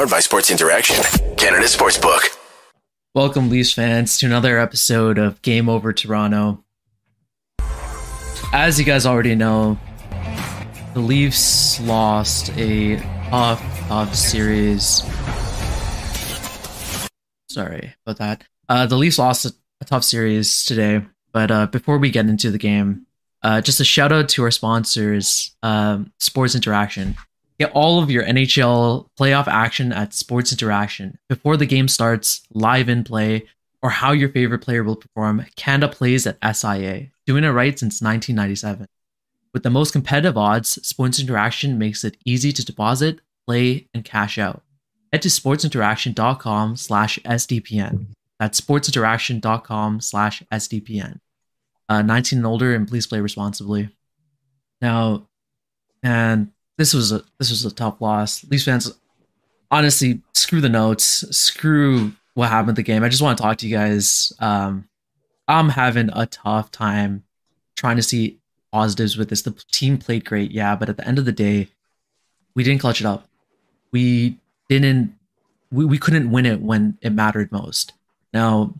Powered by Sports Interaction, Canada Sportsbook. Welcome, Leafs fans, to another episode of Game Over Toronto. As you guys already know, the Leafs lost a tough, tough series. Sorry about that. Uh, the Leafs lost a, a tough series today, but uh, before we get into the game, uh, just a shout out to our sponsors, um, Sports Interaction. Get all of your NHL playoff action at Sports Interaction. Before the game starts, live in play, or how your favorite player will perform, Canada plays at SIA, doing it right since 1997. With the most competitive odds, Sports Interaction makes it easy to deposit, play, and cash out. Head to sportsinteraction.com slash SDPN. That's sportsinteraction.com slash SDPN. Uh, 19 and older, and please play responsibly. Now, and this was a this was a tough loss. Leafs fans, honestly, screw the notes, screw what happened the game. I just want to talk to you guys. Um, I'm having a tough time trying to see positives with this. The team played great, yeah, but at the end of the day, we didn't clutch it up. We didn't. We, we couldn't win it when it mattered most. Now,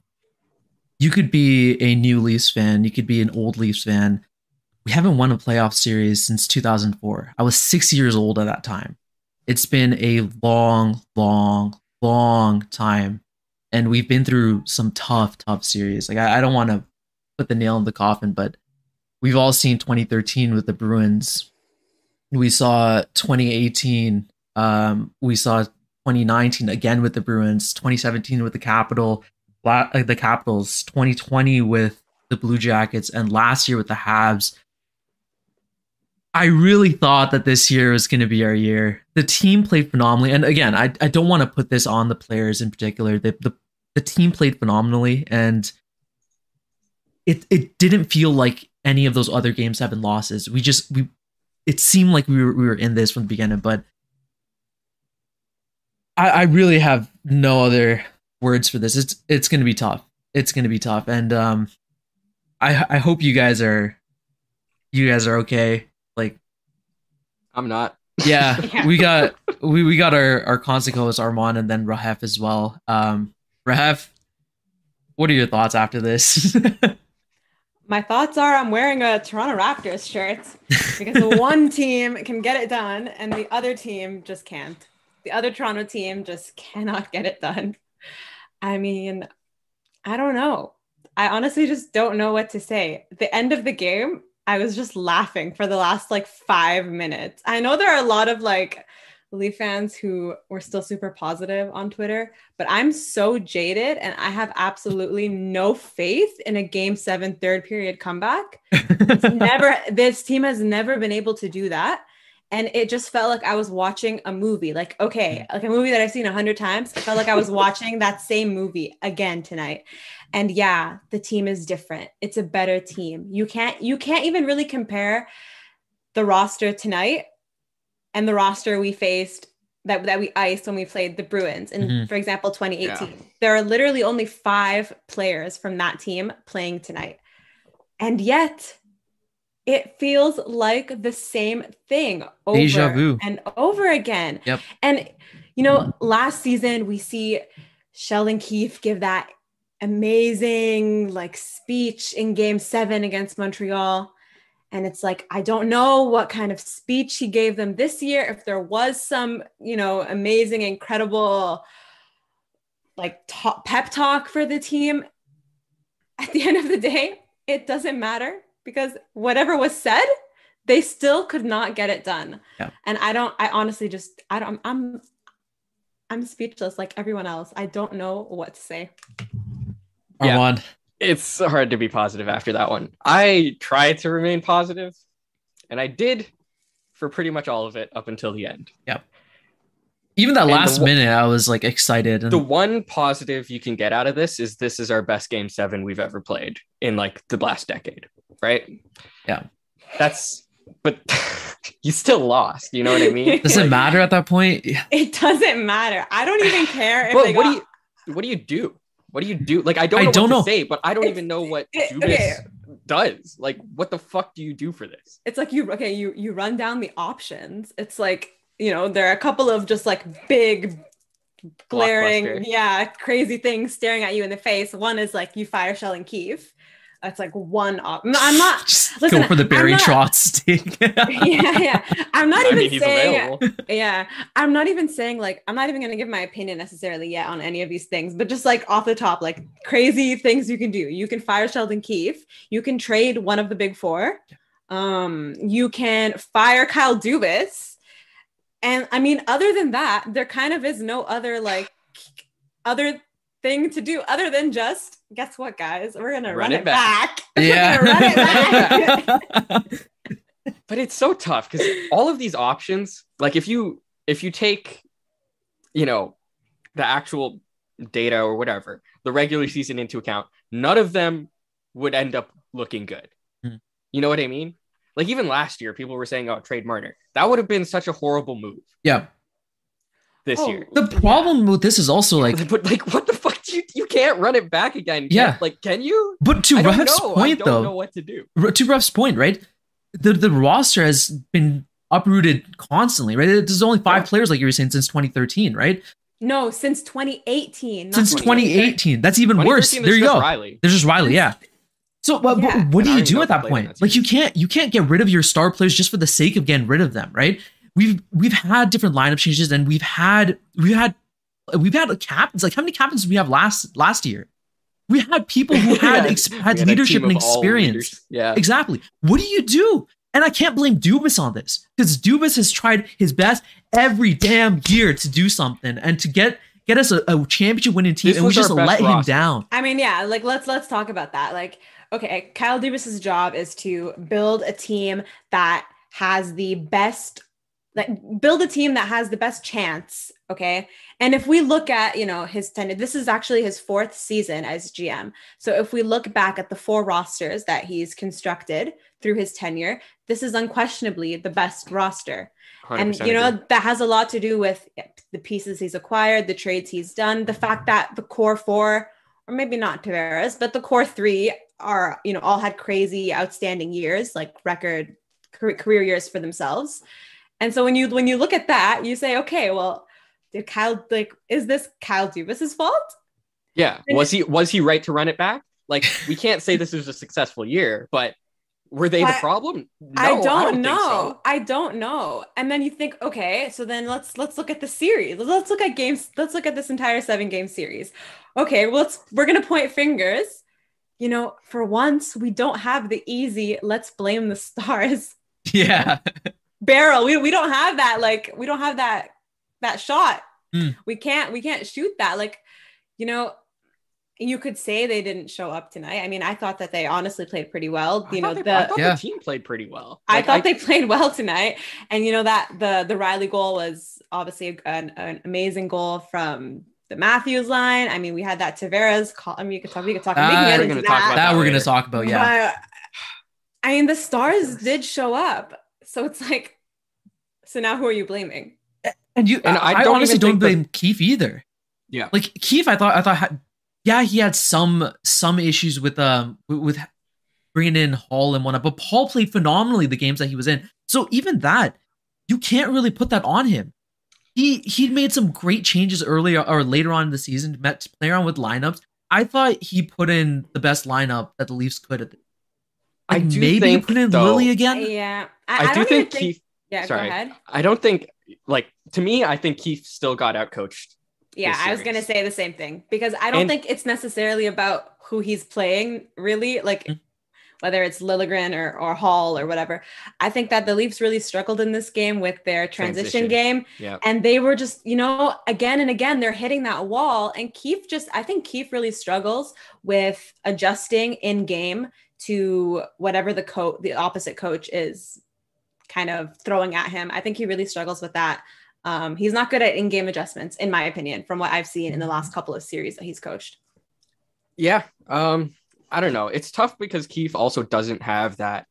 you could be a new Leafs fan, you could be an old Leafs fan we haven't won a playoff series since 2004. I was six years old at that time. It's been a long, long, long time. And we've been through some tough, tough series. Like, I, I don't want to put the nail in the coffin, but we've all seen 2013 with the Bruins. We saw 2018. Um, we saw 2019 again with the Bruins, 2017 with the Capital, uh, the Capitals, 2020 with the Blue Jackets, and last year with the Habs I really thought that this year was going to be our year. The team played phenomenally, and again, I, I don't want to put this on the players in particular. The, the the team played phenomenally, and it it didn't feel like any of those other games have been losses. We just we it seemed like we were we were in this from the beginning, but I, I really have no other words for this. It's it's going to be tough. It's going to be tough, and um, I I hope you guys are you guys are okay I'm not. Yeah, yeah. we got we, we got our our consequence Armaan and then Rahef as well. Um, Rahef, what are your thoughts after this? My thoughts are I'm wearing a Toronto Raptors shirt because one team can get it done and the other team just can't. The other Toronto team just cannot get it done. I mean, I don't know. I honestly just don't know what to say. The end of the game, I was just laughing for the last like five minutes. I know there are a lot of like Leaf fans who were still super positive on Twitter, but I'm so jaded and I have absolutely no faith in a game seven third period comeback. It's never, this team has never been able to do that. And it just felt like I was watching a movie. Like, okay, like a movie that I've seen a hundred times. It felt like I was watching that same movie again tonight. And yeah, the team is different. It's a better team. You can't you can't even really compare the roster tonight and the roster we faced that, that we iced when we played the Bruins in, mm-hmm. for example, 2018. Yeah. There are literally only five players from that team playing tonight. And yet it feels like the same thing over and over again. Yep. And you know, last season we see Sheldon Keefe give that amazing like speech in game seven against Montreal. And it's like, I don't know what kind of speech he gave them this year, if there was some, you know, amazing, incredible like pep talk for the team. At the end of the day, it doesn't matter because whatever was said, they still could not get it done. Yeah. And I don't, I honestly just, I don't, I'm, I'm speechless like everyone else. I don't know what to say. Armaan. Yeah, it's hard to be positive after that one. I tried to remain positive, and I did for pretty much all of it up until the end. Yep. Even that and last the, minute, I was like excited. And... The one positive you can get out of this is this is our best game seven we've ever played in like the last decade, right? Yeah. That's, but you still lost. You know what I mean? Does it matter at that point? It doesn't matter. I don't even care if well, they what got... do you what do you do? What do you do? Like I don't know I don't know. say, but I don't it's, even know what it, okay. does. Like what the fuck do you do for this? It's like you okay, you you run down the options. It's like, you know, there are a couple of just like big glaring, yeah, crazy things staring at you in the face. One is like you fire Sheldon Keefe. That's like one. option. I'm not. Just listen, go for the I'm Barry not- Trotz stick. yeah, yeah. I'm not I even mean, saying. available. Yeah, I'm not even saying like I'm not even gonna give my opinion necessarily yet on any of these things, but just like off the top, like crazy things you can do. You can fire Sheldon Keefe. You can trade one of the big four. Um, you can fire Kyle Dubas, and I mean, other than that, there kind of is no other like other thing to do other than just guess what, guys? We're gonna run, Run it, it back. back. We're run it back. yeah. but it's so tough because all of these options like if you if you take you know the actual data or whatever the regular season into account none of them would end up looking good Hmm. you know what i mean like even last year people were saying oh trade marner that would have been such a horrible move yeah. This Oh, year The problem with this is also like, but like what the fuck do you you can't run it back again Yeah. like can you but to I don't Ref's know. I point don't though, know what to do to Ref's point, right? The the roster has been uprooted constantly, right? There's only five Yeah. players, like you were saying, since 2013, right? no, since 2018. not Since 2018. That's even worse. There you go. riley There's just Riley, yeah. So, but, but what do you don't even do know at that point? that Like, you can't you can't get rid of your star players just for the sake of getting rid of them, right? We've we've had different lineup changes, and we've had we've had we've had captains. Like, how many captains did we have last last year? We had people who had Yeah. ex- We had leadership and experience. leaders. yeah Exactly. What do you do? And I can't blame Dubas on this because Dubas has tried his best every damn year to do something and to get get us a, a championship winning team, This and we just best let him down. I mean, yeah, like let's let's talk about that. Like, okay, Kyle Dubas's job is to build a team that has the best like build a team that has the best chance, okay? And if we look at, you know, his tenure, this is actually his fourth season as GM. So if we look back at the four rosters that he's constructed through his tenure, this is unquestionably the best roster and you know agree. that has a lot to do with the pieces he's acquired the trades he's done the fact that the core four or maybe not Tavares, but the core three are you know all had crazy outstanding years like record career years for themselves and so when you when you look at that you say okay well did Kyle like is this Kyle Dubas's fault Yeah. And Was he was he right to run it back? Like we can't say this was a successful year, but were they the problem? No, I don't, think know. so. I don't know. And then you think, okay, so then let's let's look at the series. Let's look at games. Let's look at this entire seven game series. Okay, well, let's we're gonna point fingers. You know, for once we don't have the easy. Let's blame the stars Yeah. Barrel. We we don't have that. Like we don't have that that shot. Mm. We can't we can't shoot that. Like you know. You could say they didn't show up tonight. I mean, I thought that they honestly played pretty well. I You know, thought, the I thought Yeah. the team played pretty well. I Like, thought they played well tonight, and you know that the the Riley goal was obviously an, an amazing goal from the Matthews line. I mean, we had that Tavares call. I mean, you could talk. We could talk. we Ah, can get we're into gonna talk that. about that that we're gonna talk about, yeah. But I mean, the stars did show up, so it's like, so now who are you blaming? And you, And I, I don't honestly don't think the- blame Keefe either. Yeah. Like Keefe, I thought, I thought, had, yeah, he had some some issues with um with, with bringing in Hall and whatnot, but Paul played phenomenally the games that he was in. So even that, you can't really put that on him. He he made some great changes earlier or later on in the season, met to play around with lineups. I thought he put in the best lineup that the Leafs could. At I like, do maybe think, put in though- Liljegren. Yeah, I, I, do think Keefe. Yeah, sorry. go ahead. I don't think like to me. I think Keefe still got outcoached. Yeah, I was gonna say the same thing because I don't And- think it's necessarily about who he's playing, really. Like Mm. whether it's Liljegren or or Hall or whatever. I think that the Leafs really struggled in this game with their transition, Transition. game, Yeah. and they were just, you know, again and again they're hitting that wall. And Keefe just, I think Keefe really struggles with adjusting in game to whatever the coach, the opposite coach is kind of throwing at him. I think he really struggles with that. Um, he's not good at in-game adjustments, in my opinion, from what I've seen in the last couple of series that he's coached. Yeah. Um, I don't know. It's tough because Keefe also doesn't have that,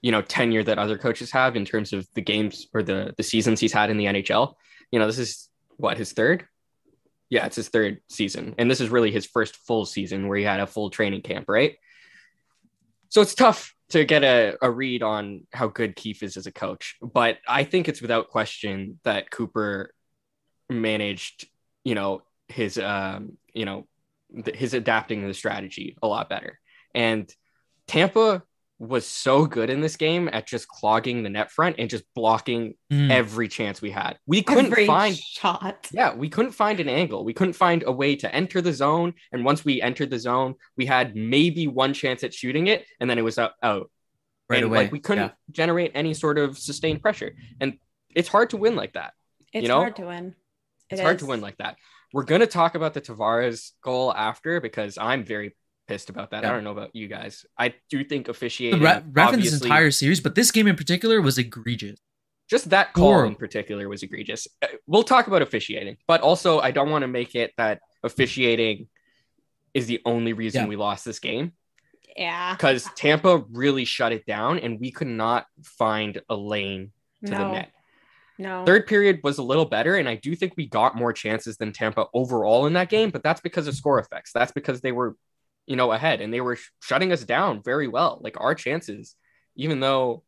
you know, tenure that other coaches have in terms of the games or the the seasons he's had in the NHL. You know, this is what his third. Yeah, it's his third season, and this is really his first full season where he had a full training camp, right? So it's tough to get a, a read on how good Keefe is as a coach, but I think it's without question that Cooper managed you know, his um, you know, th- his adapting the strategy a lot better. And Tampa was so good in this game at just clogging the net front and just blocking Mm. every chance we had. We couldn't Every find shot. yeah, we couldn't find an angle. We couldn't find a way to enter the zone. And once we entered the zone, we had maybe one chance at shooting it, and then it was out. out. right and away. like we couldn't Yeah. generate any sort of sustained pressure. And it's hard to win like that. It's You know? hard to win. It's It hard to win like that. We're gonna talk about the Tavares goal after because I'm very pissed about that. Yeah. I don't know about you guys. I do think The officiating re- ref in this entire series, but this game in particular was egregious. just that call in particular was egregious. Uh, We'll talk about officiating, but also I don't want to make it that officiating is the only reason Yeah. we lost this game Yeah. because Tampa really shut it down and we could not find a lane to the net. No. Third period was a little better, and I do think we got more chances than Tampa overall in that game, but that's because of score effects. That's because they were, you know, ahead and they were sh- shutting us down very well. Like our chances, even though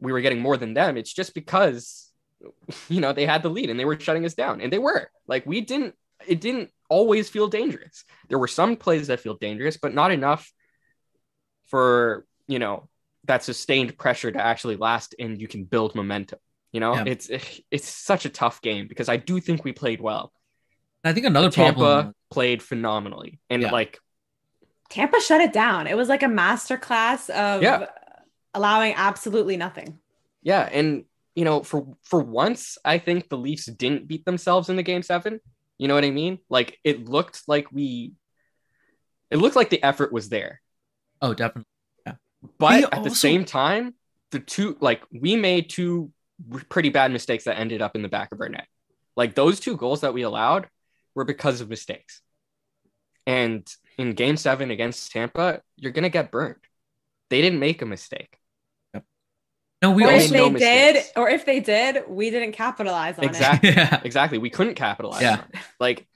we were getting more than them, it's just because, you know, they had the lead and they were shutting us down, and they were. Like we didn't, it didn't always feel dangerous. There were some plays that feel dangerous, but not enough for, you know, that sustained pressure to actually last and you can build momentum. You know, Yeah. it's it's such a tough game because I do think we played well. I think another Tampa problem. played phenomenally, and Yeah. like Tampa shut it down. It was like a master class of Yeah. allowing absolutely nothing. yeah, and you know, for for once, I think the Leafs didn't beat themselves in the game seven. You know what I mean? Like it looked like we, it looked like the effort was there, Oh, definitely. Yeah. But We at the same time, the two like we made two pretty bad mistakes that ended up in the back of our net. Like those two goals that we allowed were because of mistakes. And in game seven against Tampa, you're gonna get burned. They didn't make a mistake. Yep. No, we or made if they no did, mistakes. or if they did, we didn't capitalize on it. Exactly. yeah. Exactly. We couldn't capitalize Yeah. on it. Like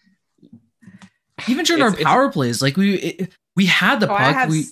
Even during It's- our it's- power plays, like we it, we had the. Oh, puck. have we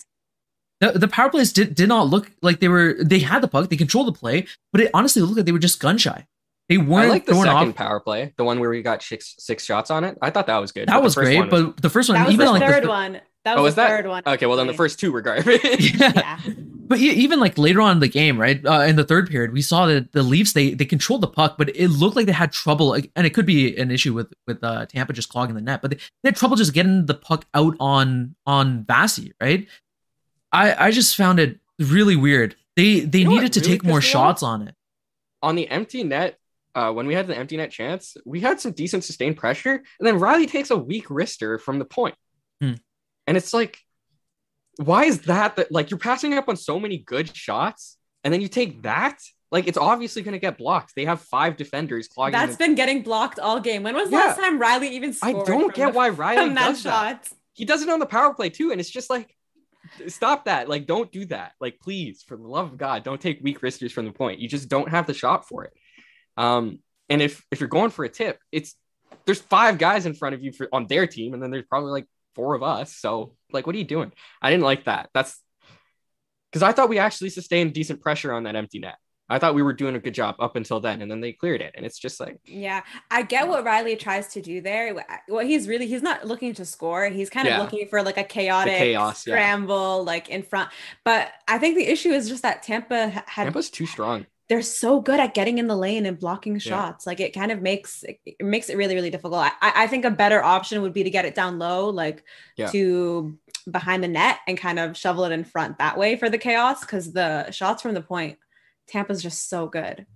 the, the power plays did, did not look like they were they had the puck, they controlled the play, but it honestly looked like they were just gun shy. They I weren't like the second off. power play, the one where we got six six shots on it. I thought that was good. That was great, was- but the first one, that was even the like third the, one. That Oh, was was the that? third one. okay, well then the first two were garbage. yeah. Yeah. But even like later on in the game, right? Uh, in the third period, we saw that the Leafs they they controlled the puck, but it looked like they had trouble, and it could be an issue with with uh, Tampa just clogging the net, but they, they had trouble just getting the puck out on on Vasi, right? I I just found it really weird. They they You know what needed to really take more pissed me off? shots on it. on the empty net, uh, when we had the empty net chance, we had some decent sustained pressure, and then Riley takes a weak wrister from the point. Hmm. and it's like, why is that? That like you're passing up on so many good shots, and then you take that. Like it's obviously going to get blocked. They have five defenders clogging. That's the- been getting blocked all game. When was the Yeah. last time Riley even scored? I don't get the- why Riley from that does that. shot? He does it on the power play too, and it's just like, stop that! Like, don't do that! Like, please, for the love of God, don't take weak wristers from the point. You just don't have the shot for it. Um, and if if you're going for a tip, it's there's five guys in front of you for on their team, and then there's probably like four of us. So, like, what are you doing? I didn't like that. That's because I thought we actually sustained decent pressure on that empty net. I thought we were doing a good job up until then, and then they cleared it, and it's just like, Yeah, I get what Riley tries to do there. What he's really he's not looking to score. He's kind of Yeah. looking for like a chaotic chaos, yeah. scramble like in front. But I think the issue is just that Tampa ha- had Tampa's too strong. They're so good at getting in the lane and blocking shots. Like it kind of makes it makes it really really difficult. I, I think a better option would be to get it down low, like Yeah. to behind the net and kind of shovel it in front that way for the chaos. Because the shots from the point, Tampa's just so good.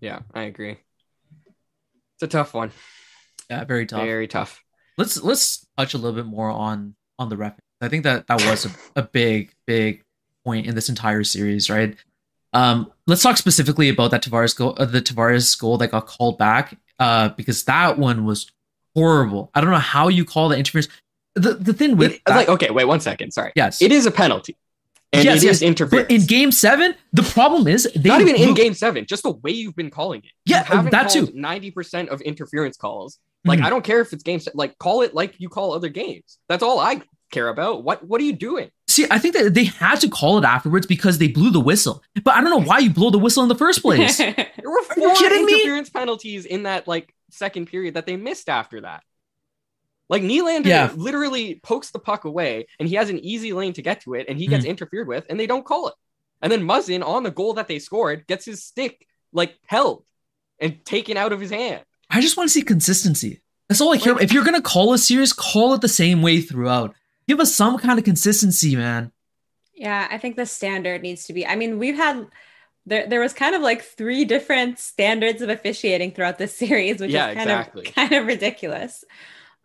Yeah, I agree. It's a tough one. Yeah, very tough. Very tough. let's let's touch a little bit more on on the ref. I think that that was a, a big big point in this entire series, right? Um, let's talk specifically about that Tavares goal, uh, the Tavares goal that got called back, uh, because that one was horrible. I don't know how you call the interference. The the thing with It- that- like, okay, wait one second. Sorry. yes, It is a penalty. And Yes, it yes, is interference. but in Game Seven, the problem is they not even in game seven, just the way you've been calling it. Yeah, that too. called 90% of interference calls. Like, Mhm. I don't care if it's game like call it like you call other games. That's all I care about. What what are you doing? See, I think that they had to call it afterwards because they blew the whistle. But I don't know why you blow the whistle in the first place. There were four kidding me? interference penalties in that like second period that they missed after that. Like Nylander Yeah. literally pokes the puck away and he has an easy lane to get to it and he gets Mm. interfered with and they don't call it. And then Muzzin on the goal that they scored gets his stick like held and taken out of his hand. I just want to see consistency. That's all I care. Like- if you're gonna call a series, call it the same way throughout. Give us some kind of consistency, man. Yeah, I think the standard needs to be. I mean, we've had there there was kind of like three different standards of officiating throughout this series, which Yeah, is kind exactly. of kind of ridiculous.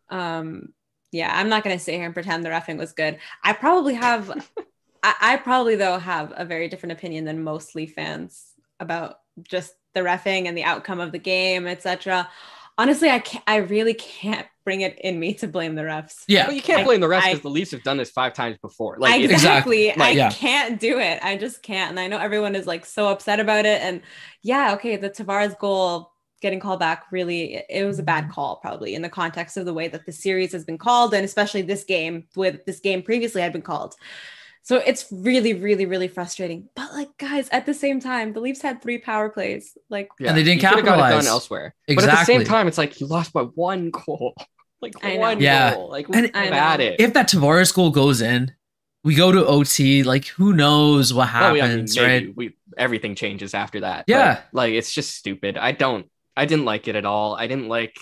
Um, yeah, I'm not gonna sit here and pretend the refing was good. I probably have, I, I probably though have a very different opinion than most Leaf fans about just the refing and the outcome of the game, etc. Honestly, I can't, I really can't bring it in me to blame the refs. Yeah, Well, you can't I- blame the refs because the Leafs have done this five times before. Like exactly. Exactly. I yeah. can't do it. I just can't. And I know everyone is like so upset about it. And yeah, okay, the Tavares goal getting called back really it- it was a bad mm-hmm. call probably in the context of the way that the series has been called and especially this game with this game previously had been called. So it's really, really, really frustrating. But like guys, at the same time, the Leafs had three power plays. Like yeah. And they didn't you got it capitalize. done elsewhere. But at the same time, it's like you lost by one goal. Like I one Yeah. goal. Like And- look I at it. if that Tavares goal goes in, we go to OT. Like, who knows what Well, yeah, I mean, happens, right? We everything changes after that. Yeah. but, like it's just stupid. I don't. I didn't like it at all. I didn't like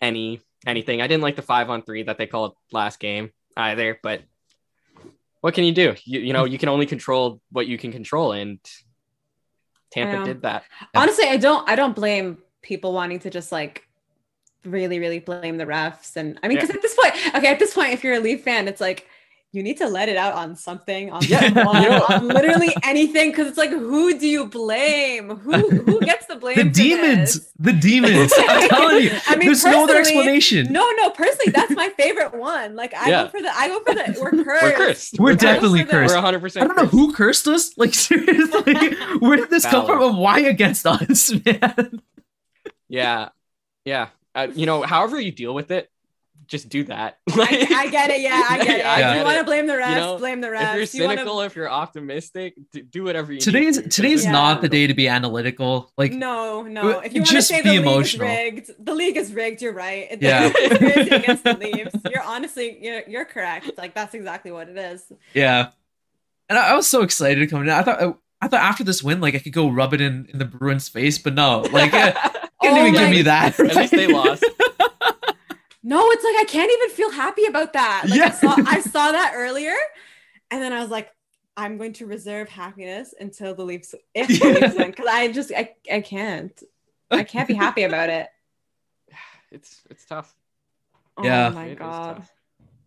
any anything. I didn't like the five on three that they called last game either. But what can you do? You you know you can only control what you can control, and Tampa did that. honestly i don't i don't blame people wanting to just like really really blame the refs and i mean because at this point okay at this point if you're a leaf fan it's like you need to let it out on something on Yeah, someone, you know- on literally anything because it's like who do you blame who who gets the blame The demons, this? the demons. I'm telling you, I mean, there's no other explanation. no no personally that's my favorite one like i Yeah. go for the i go for the we're cursed We're cursed. We're I go definitely for the- cursed. We're 100. I don't know who cursed us. Like seriously, where did this come from? And why against us, man? Yeah, yeah. Uh, you know, however you deal with it, just do that. I, I get it yeah i get it I if get you want to blame the refs know, blame the if you're You wanna- cynical, if you're optimistic, do, do whatever you. Today's need to. today's Yeah. not the day to be analytical. Like no, no. If you want to just say be the emotional. league is rigged, the league is rigged. You're right. It's Yeah. conspiracy against the Leafs. You're honestly, you're, you're correct. Like that's exactly what it is. Yeah, and I, I was so excited to come in. I thought I, thought after this win, like I could go rub it in in the Bruins' face, but no, like can't Oh even give my- me that. At least they lost. No, it's like I can't even feel happy about that. Like Yeah. I saw, I saw that earlier, and then I was like, I'm going to reserve happiness until the Leafs, if the Leafs win, because I just, I, I can't, I can't be happy about it. It's it's tough. Yeah. Oh my It is god. tough.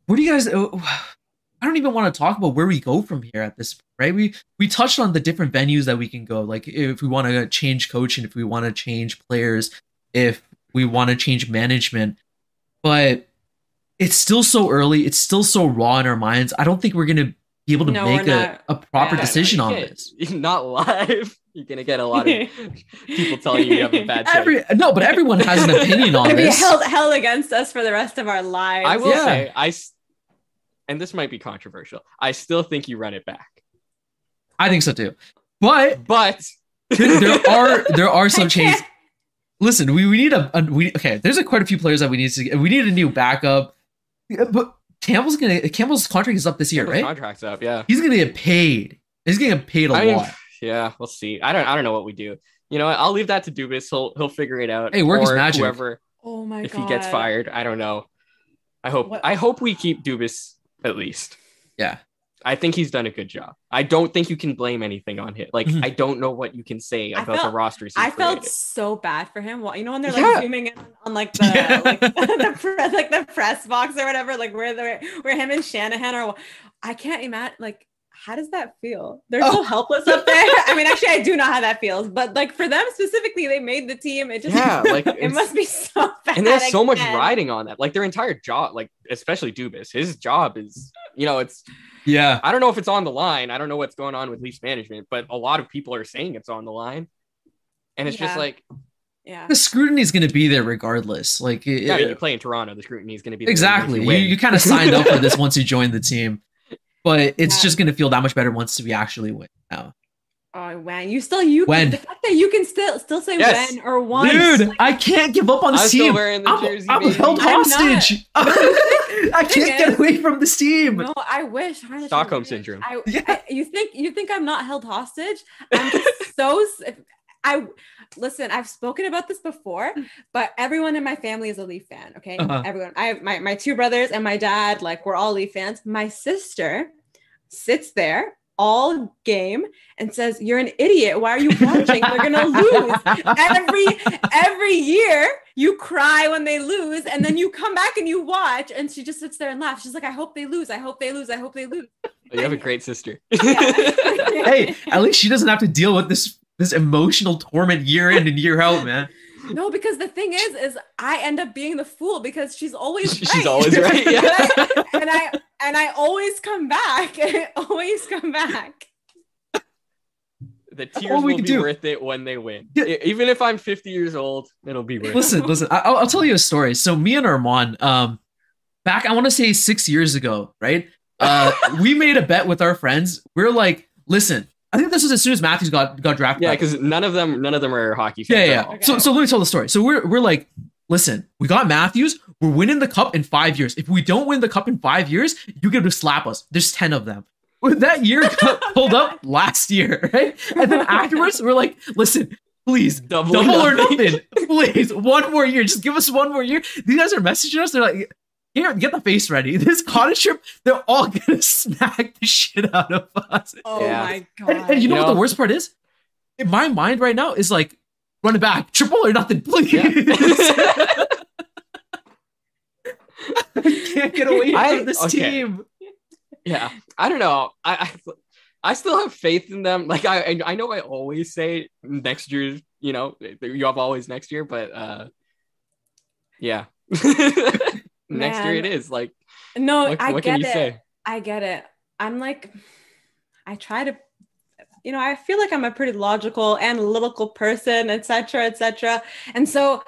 Where do you guys? uh, I don't even want to talk about where we go from here at this point, right? We we touched on the different venues that we can go, like if we want to change coaching, if we want to change players, if we want to change management, but it's still so early. It's still so raw in our minds. I don't think we're gonna be able to No, make a, not. a proper Yeah, decision you on can't- this. Not live. You're gonna get a lot of people telling you you have a bad. Every no, but everyone has an opinion on Gonna be this. held held against us for the rest of our lives. I will Yeah. say, I, and this might be controversial. I still think you run it back, I think so too. But but there, there are there are some changes. Can't- Listen, we, we need a, a we okay. There's a quite a few players that we need to get. We need a new backup. Yeah, But Campbell's gonna Campbell's contract is up this year, His right? Contracts up, yeah. He's gonna get paid. He's gonna get paid a I mean, lot. yeah, we'll see. I don't, I don't know what we do. You know, what? I'll leave that to Dubas. He'll, he'll figure it out. Hey, work is Or magic. Whoever, Oh my if god. he gets fired, I don't know. I hope, What- I hope we keep Dubas at least. Yeah. I think he's done a good job. I don't think you can blame anything on him. Like, Mhm. I don't know what you can say I about the felt- rosters. he's I felt so bad for him. Well, You know when they're like Yeah. zooming in on like the Yeah. like the press like the press box or whatever, like where the where him and Shanahan are. I can't imagine like how does that feel? They're oh. so Oh. helpless up there. I mean, actually, I do know how that feels, but like for them specifically, they made the team. It just Yeah, like, it must be so bad. and there's so much riding on that. Like their entire job, like especially Dubas, his job is, you know, it's Yeah. I don't know if it's on the line. I don't know what's going on with Leafs management, but a lot of people are saying it's on the line. And it's just like, Yeah. The scrutiny is gonna be there regardless. Like it- yeah, it- you play in Toronto, the scrutiny is going to be there exactly. if You, you kind of signed up for this once you joined the team, but it's Yeah. just gonna feel that much better once we actually win. Now, Oh, when you still you When? the fact that you can still still say Yes. when or once. Dude, like, I can't give up on I'm this still team. wearing the I'm, jersey, I'm baby. held I'm hostage. I can't get away from this team. no, I wish. Harnish, I Stockholm wish. syndrome. I, Yeah. I- you think you think I'm not held hostage? I'm just so. s- I listen. I've spoken about this before, but everyone in my family is a Leaf fan. Okay, Uh-huh. everyone. I have my my two brothers and my dad. Like we're all Leaf fans. My sister sits there all game and says, "You're an idiot. Why are you watching? They're gonna lose." every every year you cry when they lose and then you come back and you watch and she just sits there and laughs she's like i hope they lose i hope they lose i hope they lose oh, You have a great sister. hey, at least she doesn't have to deal with this this emotional torment year in and year out, man. No because the thing is is i end up being the fool because she's always She's right. always right. Yeah. and i and i always come back always come back The tears all we will can be do. worth it when they win. Yeah. Even if I'm 50 years old, it'll be worth it. listen, listen. I- I'll, I'll tell you a story. So me and Armaan, um, back I want to say six years ago, right? Uh, we made a bet with our friends. We're like, listen. I think this was as soon as Matthews got got drafted. Yeah, because none of them, none of them are hockey yeah, fans. yeah. yeah. Okay. So so let me tell the story. So we're we're like, listen, we got Matthews. We're winning the cup in five years. If we don't win the cup in five years, you get to slap us. There's ten of them. That year got pulled up last year, right? And then afterwards, we're like, listen, please Double, double or nothing. Please, one more year. Just give us one more year. These guys are messaging us. They're like, here, get the face ready. This cottage trip, they're all gonna smack the shit out of us. oh Yeah. my god And, and you know You what know- the worst part is? In my mind right now is like, run it back, triple or nothing, please. Yeah. I can't get away I- from this okay. team. yeah i don't know I, I i still have faith in them like i I- i know i always say next year you know you have always next year but uh yeah next year it is like no what, i what get can you it say I get it. I'm like, I try to, you know, I feel like I'm a pretty logical, analytical person, etc., etc. And so,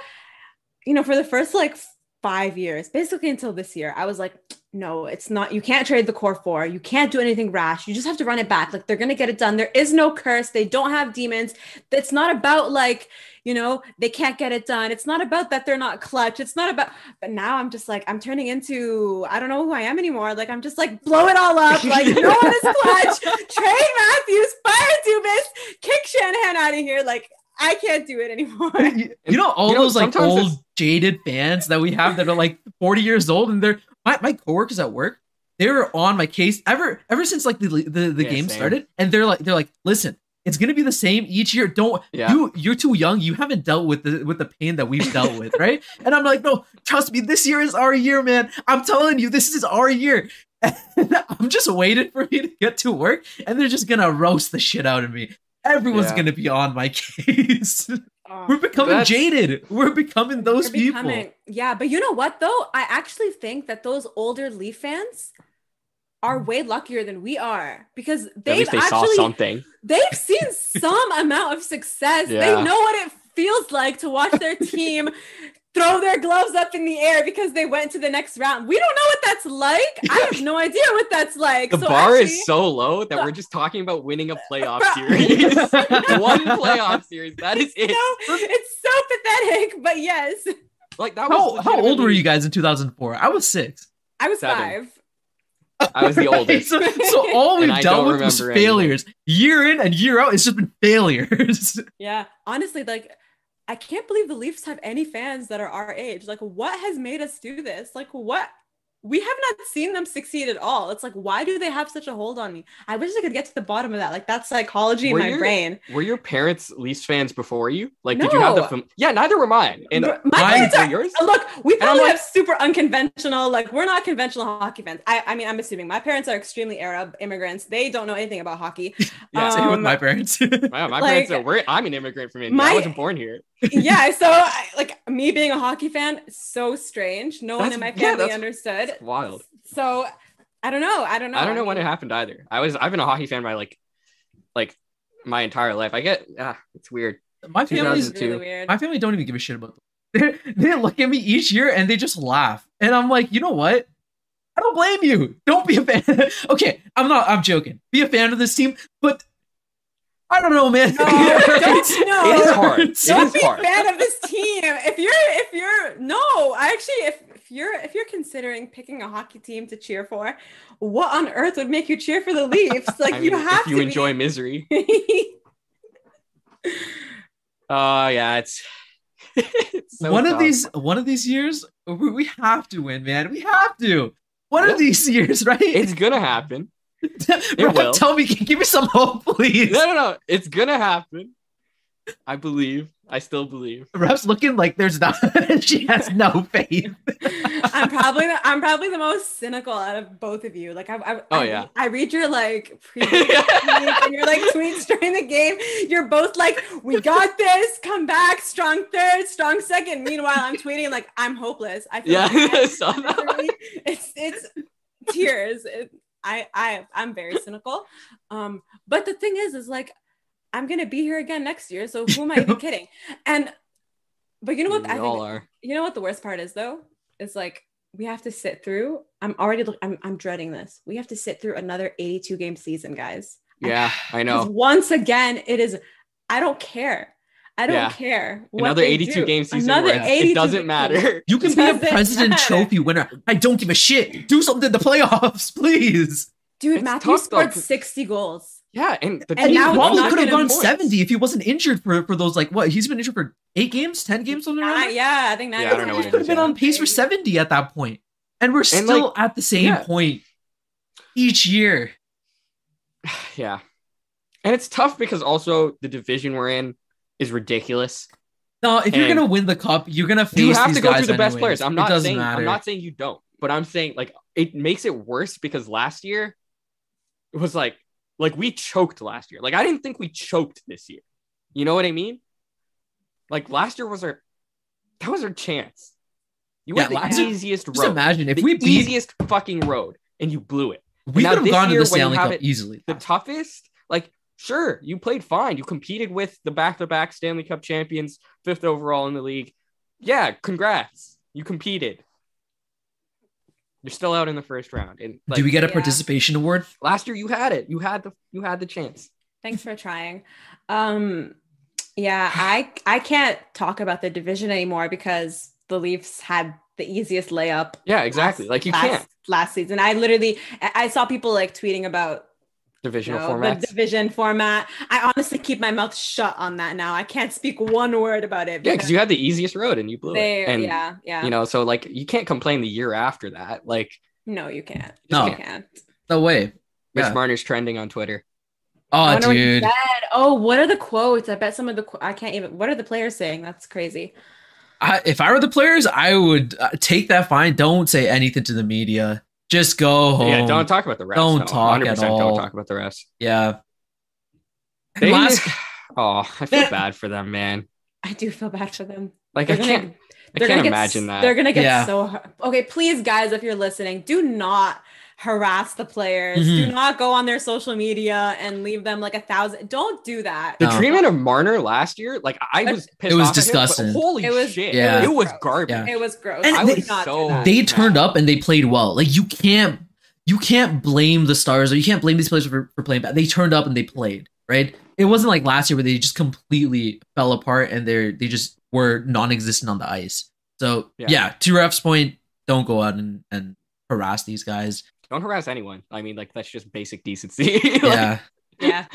you know, for the first like five years, basically until this year, I was like, no, it's not. You can't trade the core four. You can't do anything rash. You just have to run it back. Like they're gonna get it done. There is no curse. They don't have demons. It's not about like, you know, they can't get it done. It's not about that they're not clutch. It's not about. But now I'm just like, I'm turning into. I don't know who I am anymore. Like I'm just like blow it all up. Like no one is clutch. Trade Matthews. Fire Dubas. Kick Shanahan out of here. Like I can't do it anymore. You, you know all You know, those like old it's- jaded fans that we have that are like 40 years old and they're my, my coworkers at work they were on my case ever ever since like the the, the Yeah, game same. started. And they're like they're like listen it's gonna be the same each year. Don't Yeah. you you're too young. You haven't dealt with the with the pain that we've dealt with right? And i'm like no trust me this year is our year man. I'm telling you this is our year. And i'm just waiting for me to get to work and they're just gonna roast the shit out of me. Everyone's Yeah. gonna be on my case Oh. we're becoming That's- jaded. We're becoming those We're people. becoming- Yeah, but you know what though? I actually think that those older Leaf fans are mm. way luckier than we are because they've least they saw actually something they've seen some amount of success. They know what it feels like to watch their team throw their gloves up in the air because they went to the next round. We don't know what that's like. I have no idea what that's like. the So bar actually- is so low that the- we're just talking about winning a playoff Bro- series one playoff series that is it no, it's so pathetic, but yes, like that was How, how old were you guys in 2004? I was six. I was Seven. five. i was the oldest so, so all we've I dealt with was remember anything. failures. Year in and year out, it's just been failures. Yeah, honestly, like I can't believe the Leafs have any fans that are our age. Like, what has made us do this? Like, what? We have not seen them succeed at all. It's like, why do they have such a hold on me? I wish I could get to the bottom of that. Like, that's psychology Were in my your- brain. were your parents Leafs fans before you like did you have the fam- yeah neither were mine and my parents are. yours Look, we I'm probably like- have super unconventional. Like, we're not conventional hockey fans. I, I mean, I'm assuming my parents are extremely Arab immigrants. They don't know anything about hockey. Yeah, Same with Um, my parents. Wow, my Like- parents are, we're, I'm an immigrant from India. My- I wasn't born here. yeah, so I, like me being a hockey fan, so strange. No one in my yeah, family that's- understood. It's wild. So I don't know. I don't know. I don't know when it happened either. I was I've been a hockey fan by like like my entire life. I get ah, it's weird. my family's It's really weird. my family don't even give a shit about them. They look at me each year and they just laugh. And I'm like, you know what? I don't blame you. Don't be a fan. okay, I'm not I'm joking. Be a fan of this team, but I don't know, man. No, It's- don't, no. It is hard. it's- It Don't is be hard. a fan of this team. If you're, if you're, no, I actually, if, if you're, if you're considering picking a hockey team to cheer for, what on earth would make you cheer for the Leafs? Like I you mean, have if you to enjoy be- misery. Oh yeah, it's, it's so one of these one of these years we we have to win, man. We have to. One Yeah. of these years, right? It's gonna happen. Bro, will. Tell me, give me some hope, please. No, no, no. It's gonna happen. I believe. I still believe. Ref's looking like there's not. she has no faith. I'm probably the, I'm probably the most cynical out of both of you. Like I, I Oh, I, yeah. I read your like previous tweets and your like tweets during the game. You're both like, "We got this. Come back, strong third, strong second. Meanwhile, I'm tweeting like, "I'm hopeless. I feel Yeah, bad. I saw that. It's it's tears. It, I I I'm very cynical. Um, but the thing is, is like, I'm gonna be here again next year. So who am I even kidding? And but you know what? We I think all are. you know what the worst part is though? It's like we have to sit through. I'm already I'm I'm dreading this. We have to sit through another 82 game season, guys. Yeah, I know. Once again, it is I don't care. I don't Yeah. care. what Another they 82 do. game season. Another 82 it doesn't matter. You can be a president matter. trophy winner. I don't give a shit. Do something in the playoffs, please. Dude, It's Matthew tough, though, 60 goals. Yeah, and the And And now probably could have gone points. 70 if he wasn't injured for, for those like what? He's been injured for eight games, 10 games, something like Uh, that. yeah, I think that Yeah, I don't know He could have been on pace for 70 at that point. And we're still like, at the same yeah. point each year. yeah, and it's tough because also the division we're in is ridiculous. No, if you're gonna win the cup, you're gonna face You have to go through the best players. I'm not saying matter. I'm not saying you don't, but I'm saying like it makes it worse because last year it was like like we choked last year. Like I didn't think we choked this year. You know what I mean? Like last year was our that was our chance. You Yeah, went the easiest Just road. imagine if the we beat, easiest fucking road and you blew it. we could have gone to the Stanley Cup easily. The toughest, sure, you played fine. You competed with the back-to-back Stanley Cup champions, fifth overall in the league. Yeah, congrats. You competed. You're still out in the first round. And like, Do we get a Yeah. participation award? last year you had it. You had the you had the chance. Thanks for trying. Um, yeah, I I can't talk about the division anymore because the Leafs had the easiest layup. Yeah, exactly. last- like you last, can't last season. I literally I I saw people like tweeting about you divisional know, the division format. I honestly keep my mouth shut on that now. I can't speak one word about it. yeah, because you had the easiest road and you blew they, it. And yeah, yeah. you know, so like you can't complain the year after that. Like no, you can't. No. you can't. No way. Mitch Yeah. Marner's trending on Twitter. Oh, wonder what dude. said. Oh, what are the quotes? I bet some of the qu- I can't even. What are the players saying? That's crazy. I, if I were the players, I would uh, take that fine. Don't say anything to the media. Just go home. Yeah, don't talk about the refs. don't no, talk at all. Don't talk about the refs. Yeah. They, last- oh, I feel bad for them, man. I do feel bad for them. Like I They're can't, gonna- I they're can't gonna get imagine that. They're gonna get Yeah. so har- okay. Please, guys, if you're listening, do not harass the players. Mhm. Do not go on their social media and leave them like a thousand. Don't do that. The No. treatment of Marner last year, like I But- was pissed It was off at him, disgusting. holy It was- shit. Yeah. It was gross. garbage. Yeah. It was gross. And I they- would not so- they turned up and they played well. Like you can't you can't blame the stars or you can't blame these players for, for playing bad. They turned up and they played, right? It wasn't like last year where they just completely fell apart and they're they just were non-existent on the ice. So Yeah. yeah, to ref's point, don't go out and, and harass these guys. Don't harass anyone. I mean, like that's just basic decency. Like, Yeah. Yeah.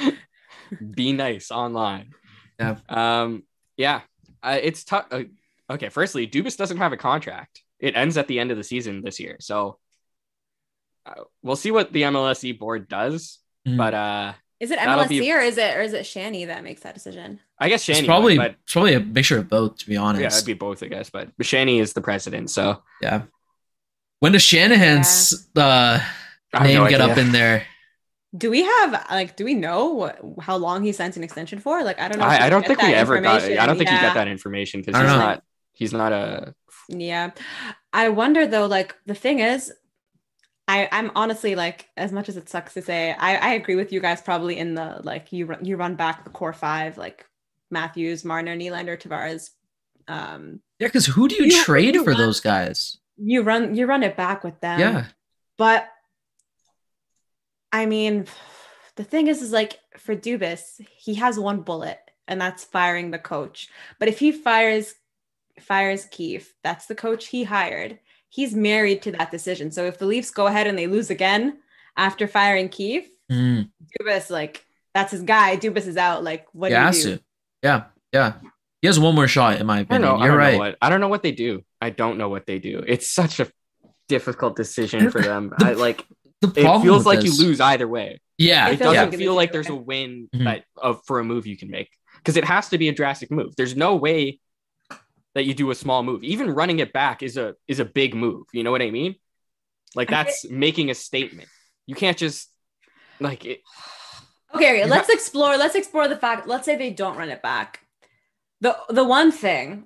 be nice online. Yeah. Um. Yeah. Uh, it's tough. Uh, okay. Firstly, Dubas doesn't have a contract. It ends at the end of the season this year. So uh, we'll see what the MLSE board does. Mhm. But uh, Is it That'll MLSE be- or is it or is it Shanny that makes that decision? I guess It's probably would, it's probably a mixture of both, to be honest. yeah, it'd be both, I guess. But Shanny is the president, so yeah. When does Shanahan's uh, name no get up in there? Do we have like do we know what, how long he signs an extension for? Like I don't know. I, I don't think we ever got. information. I don't think he Yeah. got that information because he's don't know. not. He's not a. Yeah. I wonder though, like the thing is, I, I'm honestly like, as much as it sucks to say, I, I agree with you guys probably in the like you run you run back the core five, like Matthews, Marner, Nylander, Tavares. Um Yeah, because who do you, You- trade you for run- those guys? You run you run it back with them. yeah. But I mean, the thing is, is like for Dubas, he has one bullet, and that's firing the coach. But if he fires fires Keefe, that's the coach he hired. He's married to that decision. So if the Leafs go ahead and they lose again after firing Keefe, Mm. Dubas like that's his guy. Dubas is out. Like what He do you do? Yeah, yeah. He has one more shot, in my I don't opinion. know. I You're don't right. Know what, I don't know what they do. I don't know what they do. It's such a difficult decision for them. The- I like the it problem feels like this- you lose either way. Yeah, It It doesn't like feel like there's a way. win Mhm. that of for a move you can make because it has to be a drastic move. There's no way that you do a small move. Even running it back is a is a big move. You know what I mean? Like I that's making a statement. You can't just like it. Okay, let's explore. Let's explore the fact. Let's say they don't run it back. The the one thing,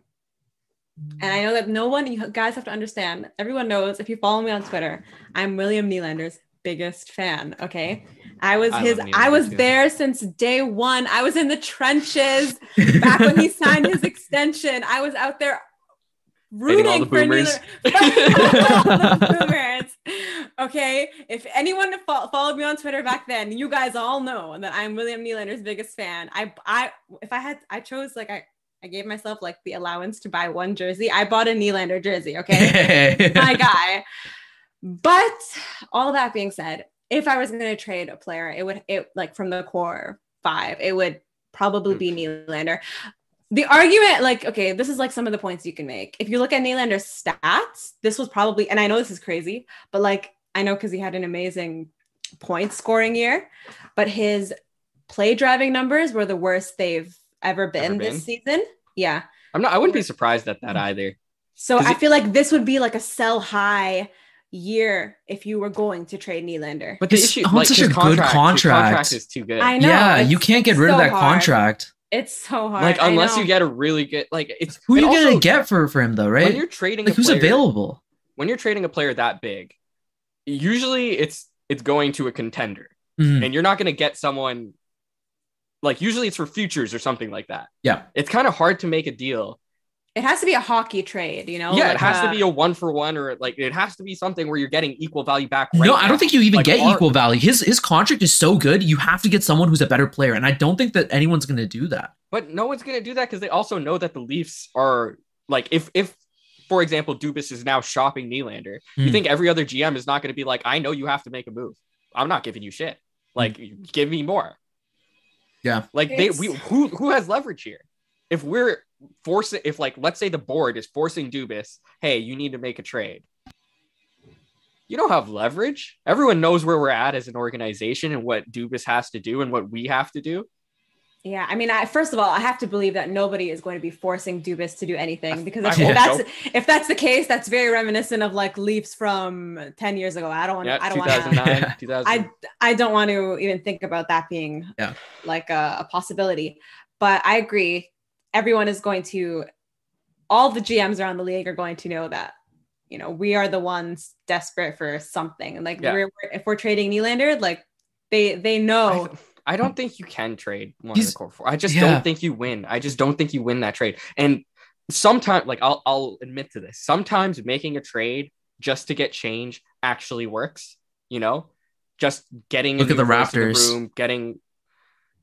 and I know that no one you guys have to understand. Everyone knows if you follow me on Twitter, I'm William Nylander's biggest fan. Okay, I was I his. I was too. there since day one. I was in the trenches back when he signed his extension. I was out there rooting the for boomers. Nylander. boomers. Okay, if anyone fo- followed me on Twitter back then, you guys all know that I'm William Nylander's biggest fan. I, I, if I had, I chose like I, I gave myself like the allowance to buy one jersey. I bought a Nylander jersey. Okay, my guy. But all that being said, if I was going to trade a player, it would it like from the core five, it would probably be hmm. Nylander. The argument, like, okay, this is like some of the points you can make. If you look at Nylander's stats, this was probably, and I know this is crazy, but like I know because he had an amazing point scoring year, but his play driving numbers were the worst they've ever been, Ever this been? season. Yeah. I'm not. I wouldn't be surprised at that either. So I it- feel like this would be like a sell high year if you were going to trade Nylander. But the He's issue, on like such a good contract, his contract. contract is too good. I know. yeah, you can't get rid of that hard. contract. It's so hard. like unless you get a really good, like it's Who are you also, gonna get for for him though, right? when you're trading. Like a who's player, available? When you're trading a player that big, usually it's it's going to a contender, Mhm. and you're not going to get someone. Like usually it's for futures or something like that. Yeah. it's kind of hard to make a deal. it has to be a hockey trade, you know? yeah, like it has to be a one for one, or like it has to be something where you're getting equal value back. no, right I don't think you even Like, get our- equal value. His his contract is so good, you have to get someone who's a better player, and I don't think that anyone's gonna do that. But no one's gonna do that because they also know that the Leafs are like if if for example Dubas is now shopping Nylander, you Hmm. think every other GM is not gonna be like, I know you have to make a move. I'm not giving you shit. Like give me more. Yeah. Like they It's- we who who has leverage here? If we're forcing if like let's say the board is forcing Dubas, hey, you need to make a trade. You don't have leverage. Everyone knows where we're at as an organization and what Dubas has to do and what we have to do. Yeah, I mean, I, first of all, I have to believe that nobody is going to be forcing Dubas to do anything because I if, that's so. if that's the case, that's very reminiscent of like Leafs from ten years ago. I don't want. Yeah, I don't want to. I I don't want to even think about that being Yeah. like a, a possibility. But I agree. Everyone is going to, all the GMs around the league are going to know that, you know, we are the ones desperate for something. And like Yeah. we're, if we're trading Nylander, like they they know. I, don't mm. think you can trade one of He's- the core four. I just yeah. don't think you win. I just don't think you win that trade. And sometimes, like I'll I'll admit to this. Sometimes making a trade just to get change actually works. You know, just getting Look at the Raptors. room, getting.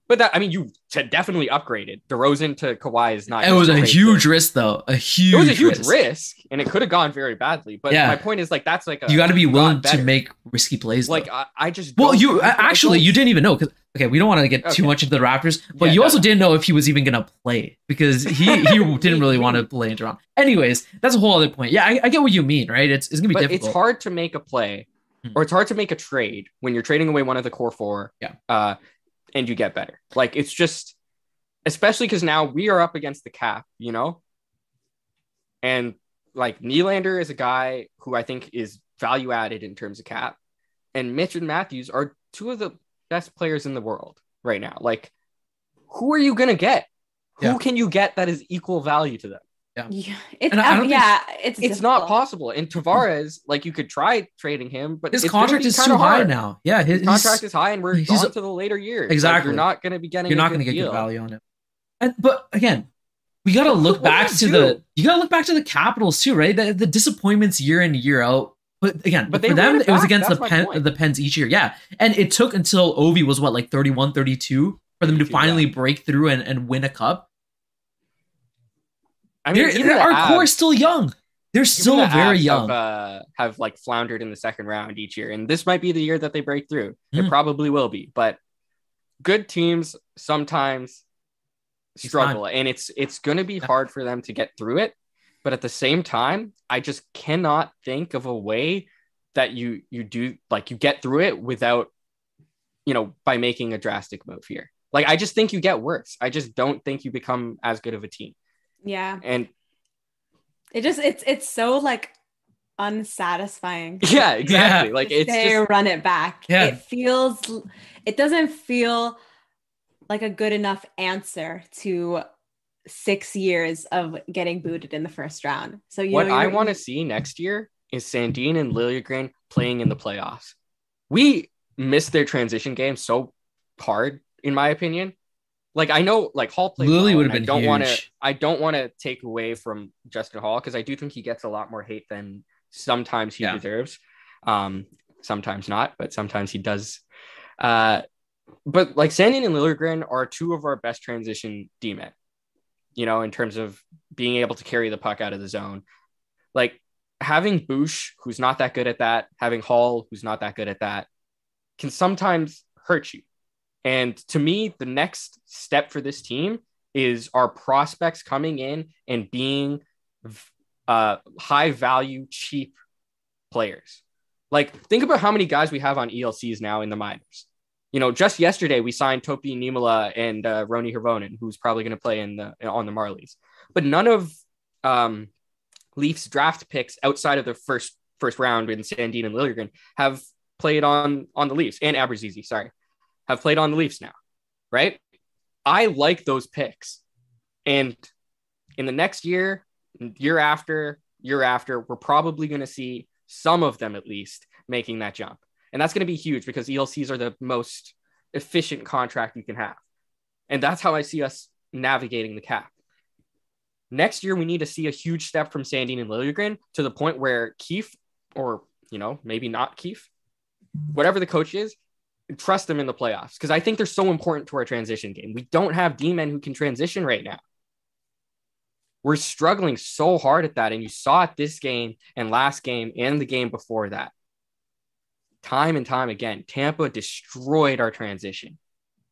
But that I mean, you t- definitely upgraded. DeRozan to Kawhi is not. It was a huge to- risk though. A huge It was a huge risk. risk, and it could have gone very badly. But Yeah. my point is, like, that's like a, You got to be willing to make risky plays. like. I, I just well, you it actually you didn't even know because okay, we don't want to get too much into the Raptors, but Yeah, you no, also didn't know if he was even gonna play because he he didn't really want to play in Toronto. Anyways, that's a whole other point. Yeah, I, I get what you mean, right? It's it's gonna be but difficult. it's hard to make a play Hmm. or it's hard to make a trade when you're trading away one of the core four Yeah. uh and you get better. Like it's just especially because now we are up against the cap you know? And like Nylander is a guy who I think is value added in terms of cap. And Mitch and Matthews are two of the best players in the world right now. Like who are you gonna get? Who Yeah. can you get that is equal value to them Yeah, it's And I- I don't yeah, it's it's not possible. And Tavares, like you could try trading him, but his contract is kinda too high hard. now. Yeah, his, His contract is high, and we're he's- on to the later years. Like, Exactly. you're not going to be getting. you're not going to get deal. good value on it. And but again, we got to look back to do? the you got to look back to the Capitals too, right? The, the disappointments year in year out But again, But but for them, it, it was against the that's my pen, point. the Pens each year. Yeah. And it took until Ovi was what, like 31, 32 for them to finally yeah. break through and, and win a cup. I mean, They're- even they're- the our core is still young. They're still the very Avs young. Have, uh, have like floundered in the second round each year, and this might be the year that they break through. Mm. It probably will be, but good teams sometimes It's struggle, and it's it's going to be hard for them to get through it. But at the same time, I just cannot think of a way that you you do like you get through it without, you know, by making a drastic move here. Like I just think you get worse. I just don't think you become as good of a team. Yeah. And It just it's it's so like unsatisfying. yeah, exactly. Like to it's say just run it back. Yeah. It feels it doesn't feel like a good enough answer to six years of getting booted in the first round. So you what know, I want to see next year is Sandin and Liljegren playing in the playoffs. We missed their transition game so hard, in my opinion. Like I know, like Holl played. Lily well, would have been I don't want to. I don't want to take away from Justin Holl because I do think he gets a lot more hate than sometimes he Yeah. deserves. Um, sometimes not, but sometimes he does. Uh, but like Sandin and Liljegren are two of our best transition D men. You know, in terms of being able to carry the puck out of the zone. Like having Boosh, who's not that good at that, having Holl, who's not that good at that, can sometimes hurt you. And to me, the next step for this team is our prospects coming in and being uh, high value, cheap players. Like, think about how many guys we have on ELCs now in the minors. You know, just yesterday we signed Topi Niemelä and uh, Roni Hirvonen, who's probably going to play in the on the Marlies. But none of um, Leafs draft picks outside of the first first round in Sandin and Liljegren have played on on the Leafs and Abruzzese, sorry, have played on the Leafs now, right? I like those picks, and in the next year, year after, year after, we're probably going to see some of them at least making that jump, and that's going to be huge because ELCs are the most efficient contract you can have, and that's how I see us navigating the cap. Next year, we need to see a huge step from Sandin and Liljegren to the point where Keefe, or you know, maybe not Keefe, whatever the coach is, trust them in the playoffs because I think they're so important to our transition game. We don't have D men who can transition right now. We're struggling so hard at that, and you saw it this game and last game and the game before that. Time and time again, Tampa destroyed our transition,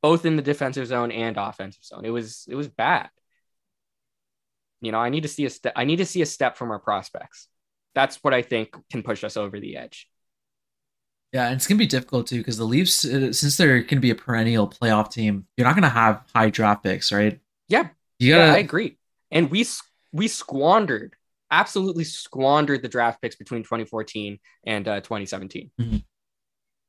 both in the defensive zone and offensive zone. It was it was bad. You know, I need to see a step. I need to see a step from our prospects. That's what I think can push us over the edge. Yeah, and it's gonna be difficult too because the Leafs, uh, since they're gonna be a perennial playoff team, you're not gonna have high draft picks, right? Yeah, You Yeah, gotta. I agree. And we we squandered, absolutely squandered the draft picks between 2014 and uh, 2017. Mhm.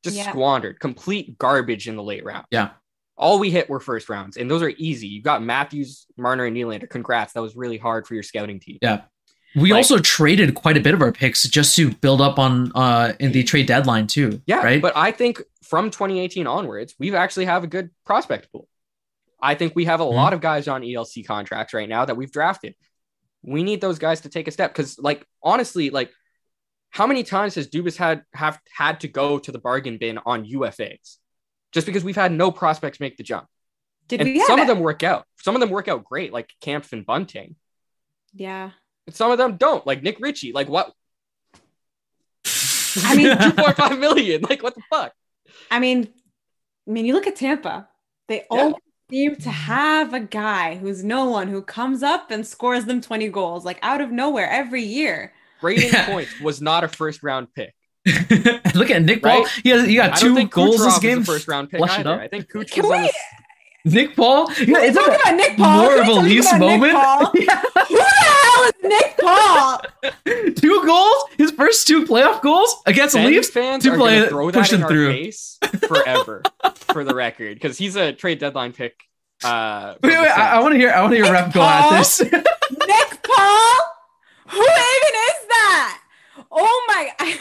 Just Yeah. squandered, complete garbage in the late round. yeah, All we hit were first rounds, and those are easy. You got Matthews, Marner, and Nylander. Congrats. That was really hard for your scouting team. yeah. We Like- also traded quite a bit of our picks just to build up on uh in the trade deadline too. Yeah, right. But I think from 2018 onwards, we've actually have a good prospect pool. I think we have a Mhm. lot of guys on ELC contracts right now that we've drafted. We need those guys to take a step because, like, honestly, like, how many times has Dubas had have had to go to the bargain bin on UFAs just because we've had no prospects make the jump? Did and we have some of them work out. Some of them work out great, like Kampf and Bunting. Yeah. But some of them don't, like Nick Ritchie. Like what? I mean, two point five million. Like what the fuck? I mean, I mean, you look at Tampa. They always seem to have a guy who's no one who comes up and scores them 20 goals, like out of nowhere every year. Brayden Yeah. Points was not a first round pick. Look at Nick Paul. Right? He has, he got don't two goals Kucherov this game. a first round pick Flush it up. I think Kuch Can was we- the Nick Paul. Yeah, it's we talk about Nick Paul? more of a talk Leafs about Nick moment. Yeah. Who the hell is Nick Paul? two goals. His first two playoff goals against the Leafs. fans to are play- going to throw push that in them our through. face forever, for the record, because he's a trade deadline pick. Uh, Wait, from wait. I, I want to hear. I want to hear Rep go at this. Nick Paul? Who even is that? Oh my.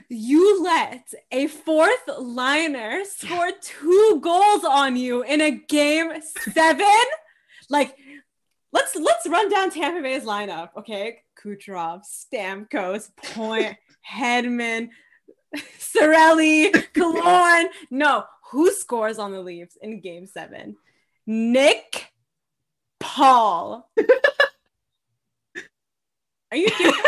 you let a fourth liner score two goals on you in a game seven? Like, let's let's run down Tampa Bay's lineup. Okay, Kucherov, Stamkos, Point, Hedman, Cirelli, Killorn. No, who scores on the Leafs in Game Seven? Nick Paul. Are you kidding?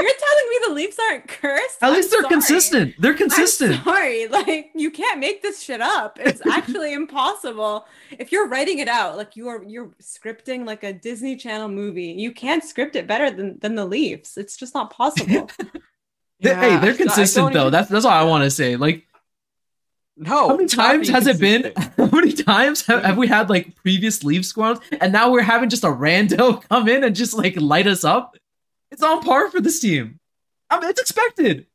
You're telling me the Leafs aren't cursed? At I'm least they're sorry. consistent. They're consistent. I'm sorry, like you can't make this shit up. It's actually impossible. If you're writing it out, like you are you're scripting like a Disney Channel movie, you can't script it better than than the Leafs. It's just not possible. Yeah, hey, they're consistent though. even- That's that's all I want to say. Like, no. how many times being has it been? How many times have, have we had like previous Leaf squads, and now we're having just a rando come in and just like light us up? It's on par for this team. I mean, it's expected.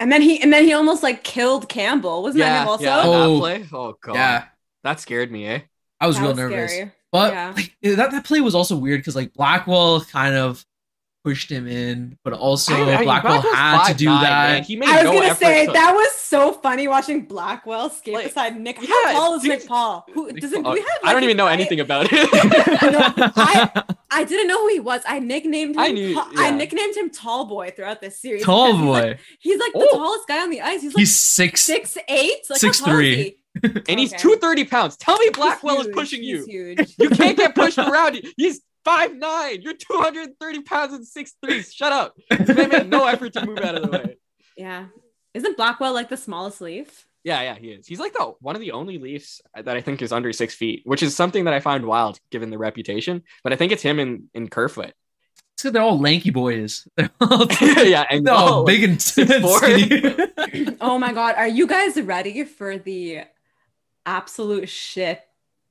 and then he and then he almost like killed Campbell. Wasn't that Yeah, him also? yeah, Oh. that play. Oh god, Yeah, that scared me, eh? I was That real was nervous. scary. But Yeah. like, that that play was also weird because like Blackwell kind of pushed him in, but also I- I- Blackwell Blackwell's had to do 5'9", that. He made I was no gonna say to- that was so funny watching Blackwell skate Like, beside Nick. yeah, How tall is dude, Nick Paul? Who Nick doesn't? Paul- we have, I don't even know I- anything about it. No, I- I didn't know who he was. I nicknamed him. I knew- Ta- I nicknamed him Tall Boy throughout this series. Tall because he's like- boy. He's like, the Oh. tallest guy on the ice. He's like He's six. six like Six, how tall is three. and he's Okay. 230 pounds. Tell me Blackwell is pushing He's you. huge. You can't get pushed around. He's 5'9. You're 230 pounds and six three. Shut up. This man made no effort to move out of the way. Yeah. Isn't Blackwell like the smallest leaf? Yeah, yeah, he is. He's like the one of the only Leafs that I think is under six feet, which is something that I find wild given the reputation. But I think it's him in in Kerfoot. So they're all lanky boys. They're all, yeah, and they're all big and four. skinny. oh my god, are you guys ready for the absolute shit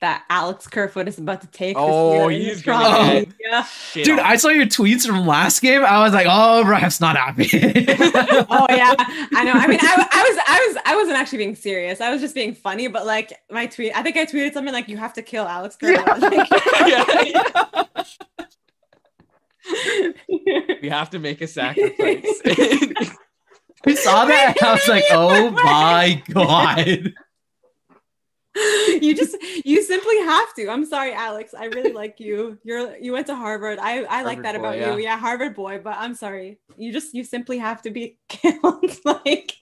that Alex Kerfoot is about to take? Oh, this year in he's the gonna Toronto get- media? Oh. Shit Dude, on. I saw your tweets from last game. I was like, oh, Raf's not happy. oh yeah, I know. I mean, I, I was, I was, I wasn't actually being serious. I was just being funny. But like my tweet, I think I tweeted something like, "You have to kill Alex Kerfoot." Like- Yeah, we have to make a sacrifice. we saw that. and I was like, oh my god. you just, you simply have to. I'm sorry, Alex. I really like you. You're, you went to Harvard. I, I like that boy, about yeah. you. Yeah, Harvard boy. But I'm sorry. You just, you simply have to be killed. like.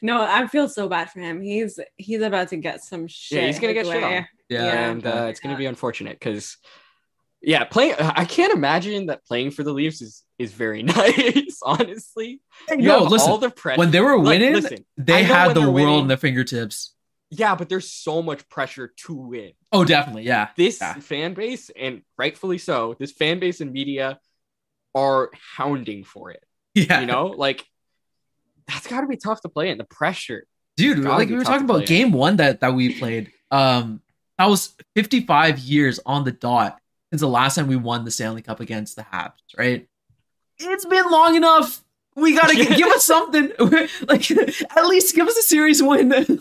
No, I feel so bad for him. He's he's about to get some shit. Yeah, he's gonna his get shit on. Yeah. and uh, it's going to be unfortunate because, yeah, playing. I can't imagine that playing for the Leafs is is very nice. Honestly, you Yo, have listen. all the pressure. when they were Like, winning, listen, they had the world winning- in their fingertips. Yeah, but there's so much pressure to win. Oh, definitely. Yeah. This Yeah. fan base, and rightfully so, this fan base and media are hounding for it. Yeah. You know, like that's got to be tough to play in the pressure. dude like we were talking about play. game one that that we played um that was 55 years on the dot since the last time we won the stanley cup against the habs right it's been long enough we gotta gi- give us something like at least give us a series win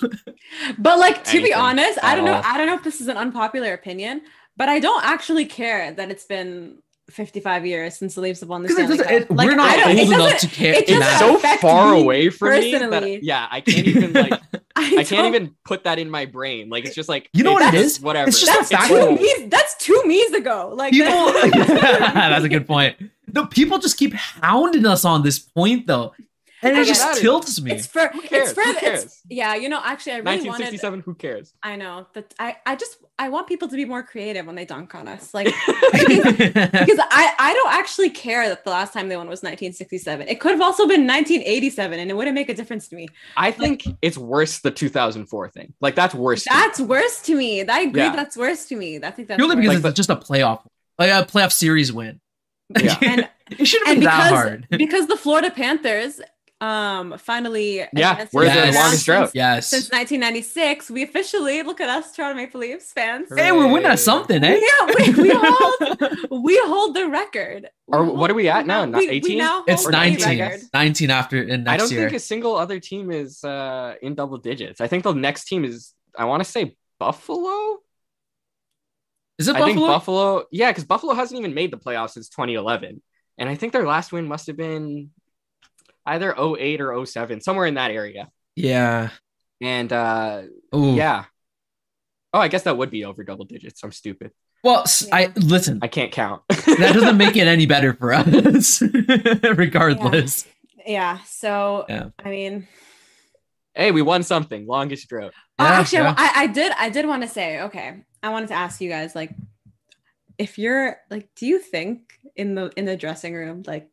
But like to be honest, I don't know. all. I don't know if this is an unpopular opinion, but I don't actually care that it's been 55 years since the Leafs have won the because Stanley Cup. Like, we're not I it old enough to care it It's so far away from me that yeah, I can't even like I, I can't even put that in my brain. Like it's just like You know what it's it just is? Whatever. It's just That's two old. me's. That's two me's ago. Like people that- that's a good point no people just keep hounding us on this point though and it just that. tilts me it's for cares? it's for Who it's, cares? yeah. You know, actually, I really wanted. Who cares? I know that I I just I want people to be more creative when they dunk on us. Like yeah because I, I don't actually care that the last time they won was 1967. It could have also been 1987 and it wouldn't make a difference to me. I think it's worse the 2004 thing. Like that's worse. to me. That's worse to me. I agree. Yeah. That's worse to me. I think that's Purely because Like it's just a playoff, like a playoff series win. Yeah. and it shouldn't and be that because hard. because the Florida Panthers um finally Yeah, advanced we're to the playoffs longest drought. since, yes. since 1996. We officially look at us, Toronto Maple Leafs fans. hey, we're winning at something, eh? Yeah, we, we hold we hold the record. We Or hold- what are we at now? Not 18? It's 19. 19 after in I don't year. think a single other team is uh, in double digits. I think the next team is. I want to say Buffalo. Is it I think Buffalo? Buffalo. Yeah, because Buffalo hasn't even made the playoffs since 2011, and I think their last win must have been either 08 or 07, somewhere in that area. yeah. And uh, Ooh. yeah. Oh, I guess that would be over double digits. I'm stupid. Well, I listen. I can't count. that doesn't make it any better for us, regardless. Yeah. So Yeah. I mean, hey, we won something. Longest drought. oh, actually, yeah. I, I did. I did want to say. Okay, I wanted to ask you guys, like, if you're like, do you think in the in the dressing room, like,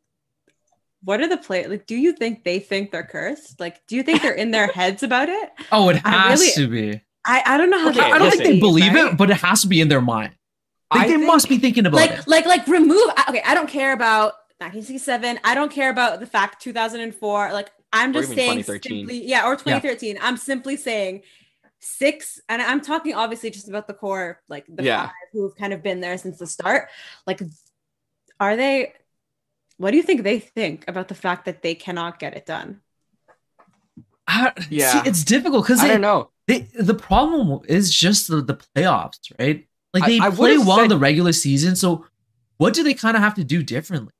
what are the play? Like, do you think they think they're cursed? Like, do you think they're in their heads about it? Oh, it has really- to be. I I don't know how. Okay, they I don't think they believe right? it, but it has to be in their mind. Like, I they think- must be thinking about like it. like like like remove okay i don't care about 1967 i don't care about the fact 2004 like i'm just saying simply yeah or 2013 i'm simply saying six and i'm talking obviously just about the core like the Yeah. five who've kind of been there since the start like are they what do you think they think about the fact that they cannot get it done I, Yeah. see, it's difficult because I they, don't know. they the problem is just the, the playoffs, right? Like they I play would've well in the regular season, so what do they kind of have to do differently?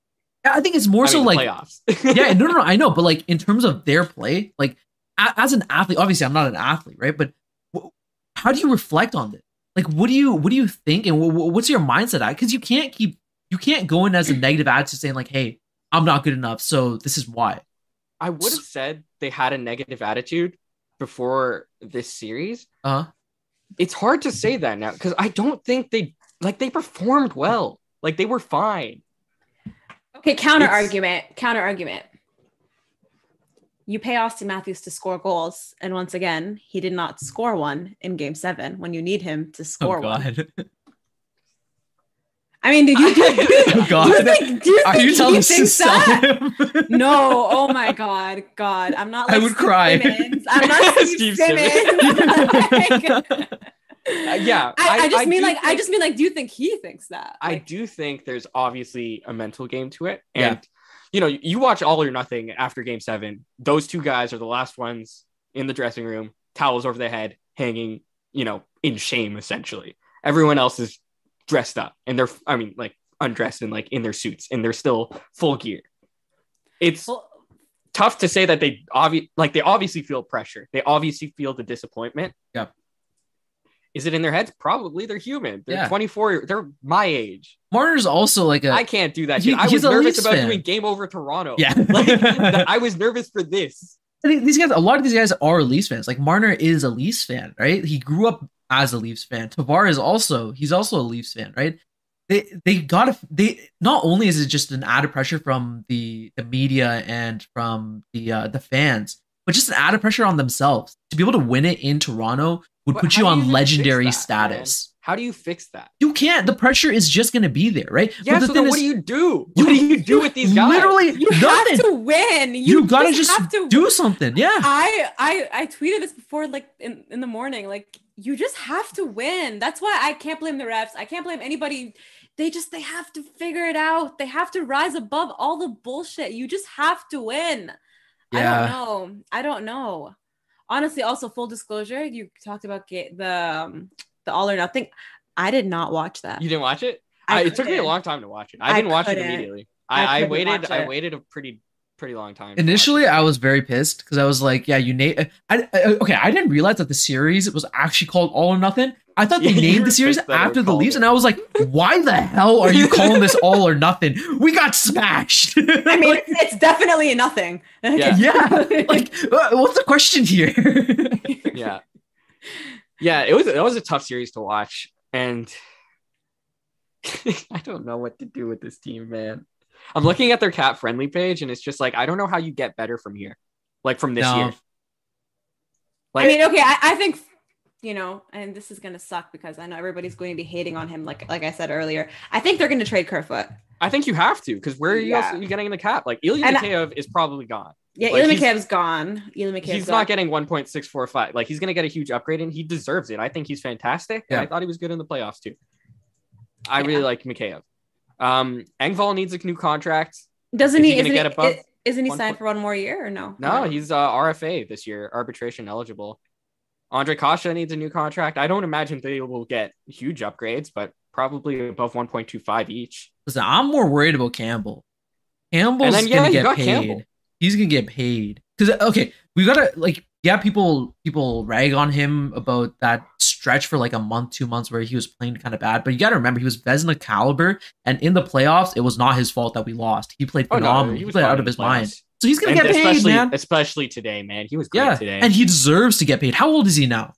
I think it's more I so mean, like playoffs. yeah, no, no, no, I know, but like in terms of their play, like a- as an athlete, obviously I'm not an athlete, right? But wh- how do you reflect on this? Like, what do you what do you think, and wh- wh- what's your mindset at? Because you can't keep you can't go in as a negative attitude saying like, "Hey, I'm not good enough, so this is why." I would have said they had a negative attitude before this series. Uh huh. It's hard to say that now because I don't think they like they performed well. Like they were fine. okay counter It's- argument counter argument you pay austin matthews to score goals and once again he did not score one in game seven when you need him to score oh one God, I mean, did you? Do, do, oh God, do you think, do you are you telling he us to sell that? him? No. Oh my God. God. I'm not. I would Steve cry. Simmons. I'm not Steve, Steve Simmons. Like- Uh, yeah, I, I just mean do like I just mean like. Do you think he thinks that? I do think there's obviously a mental game to it. Yeah. And, you know, you watch All or Nothing after game seven. Those two guys are the last ones in the dressing room, towels over their head, hanging, you know, in shame, essentially. Everyone else is dressed up and they're, I mean, like undressed and like in their suits and they're still full gear. It's well, tough to say that they obvi- like they obviously feel pressure. They obviously feel the disappointment. Yep. Is it in their heads? Probably. They're human. They're Yeah. 24. They're my age. Marner's also like a I can't do that. He-. I was a nervous Leafs about fan. doing game over Toronto. yeah. Like I was nervous for this. I think these guys, a lot of these guys are Leafs fans. Like Marner is a Leafs fan, right? He grew up as a Leafs fan. Tavares also he's also a Leafs fan, right? They they gotta they not only is it just an added pressure from the the media and from the uh, the fans, but just an added pressure on themselves to be able to win it in Toronto would But put you on fix legendary that, status. How do you fix that? You can't. The pressure is just gonna be there, right? Yeah, But the so then what is, do you do? you- What do you do with these guys? Literally you nothing. have to win. You, you gotta just have to do something. Yeah. I I I tweeted this before, like in, in the morning. Like you just have to win. That's why I can't blame the refs. I can't blame anybody. They just they have to figure it out. They have to rise above all the bullshit. You just have to win. Yeah. I don't know. I don't know. Honestly, also full disclosure, you talked about ga- the um, the all or nothing. I did not watch that. You didn't watch it? I I, it took me a long time to watch it. I I didn't watch it couldn't. immediately. I I, I, waited. I waited a pretty pretty long time. Initially. I was very pissed because I was like, "Yeah, you named." I, I okay. I didn't realize that the series was actually called All or Nothing. I thought they Yeah, named the series pissed that it after the called Leafs, it. and I was like, "Why the hell are you calling this All or Nothing? We got smashed." I mean, it's, it's definitely nothing. Yeah. yeah. Like, uh, what's the question here? yeah yeah it was it was a tough series to watch and i don't know what to do with this team man i'm looking at their CapFriendly page and it's just like i don't know how you get better from here like from this No. year like I mean, okay, I, I think you know, and this is gonna suck because I know everybody's going to be hating on him, like like I said earlier. I think they're gonna trade Kerfoot. i think you have to because where are you, Yeah. else are you getting in the cap like ilya And I- mikheyev is probably gone Yeah, Like, Ilya he's- Mikheyev's gone. Ilya Mikheyev's he's gone. not getting 1.645 like he's gonna get a huge upgrade and he deserves it i think he's fantastic Yeah. i thought he was good in the playoffs too i Yeah. really like mikheyev um Engvall needs a new contract Doesn't Is he? he gonna Isn't get he, above isn't he signed point- for one more year or no? No, he's uh, RFA this year, arbitration eligible. Ondrej Kase needs a new contract. I don't imagine they will get huge upgrades, but probably above 1.25 each. Listen, I'm more worried about Campbell. Campbell's then, yeah, gonna get paid. Campbell. He's gonna get paid because okay, we gotta like yeah, people people rag on him about that stretch for like a month, two months where he was playing kind of bad. But you got to remember, he was Vezina caliber, and in the playoffs, it was not his fault that we lost. He played Oh, no, phenomenal. he he, was played out of his mind. Playoffs. So he's gonna And get paid, especially, man. especially today, man. He was great Yeah, today. and he deserves to get paid. How old is he now?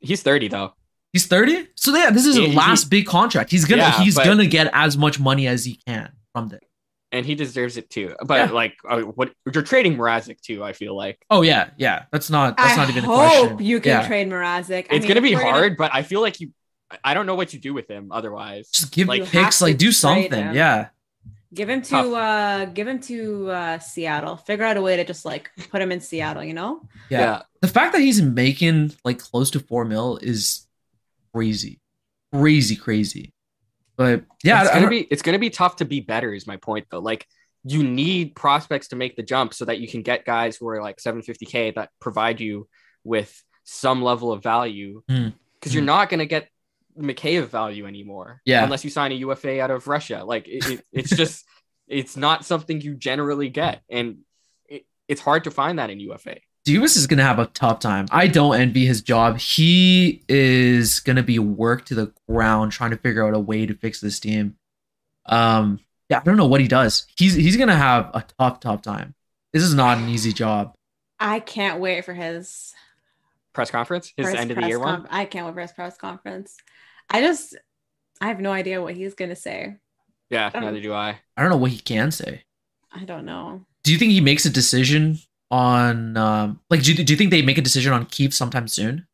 he's 30 though. He's thirty. So yeah, this is He- his he- last big contract. He's gonna Yeah, he's but- gonna get as much money as he can from this. And he deserves it too. But Yeah. like uh, what you're trading Mrazek too, I feel like. Oh yeah, yeah. That's not that's I not even a hope question. you can yeah. trade Mrazek. I It's mean, gonna be we're hard, but I feel like you I don't know what you do with him otherwise. Just give like, like picks, like do something. him. Yeah. Give him to uh give him to uh Seattle. Figure out a way to just like put him in Seattle, you know? yeah. The fact that he's making like close to four mil is crazy. Crazy, crazy. But yeah, it's I- I gonna don't- be it's gonna be tough to be better, is my point though. Like you need prospects to make the jump so that you can get guys who are like 750k that provide you with some level of value. Mm. Because you're not gonna get Mikheyev value anymore. Yeah. Unless you sign a UFA out of Russia. Like it, it- it's just it's not something you generally get. And it, it's hard to find that in UFA. Dubas is gonna have a tough time. I don't envy his job. He is gonna be worked to the ground trying to figure out a way to fix this team. Um, yeah, I don't know what he does. He's he's gonna have a tough, tough time. This is not an easy job. I can't wait for his Press conference, his press- end of the press year one. I can't wait for his press conference. I just I have no idea what he's gonna say. Yeah, Um, neither do I. I don't know what he can say. I don't know. Do you think he makes a decision on um like do you, do you think they make a decision on Keefe sometime soon?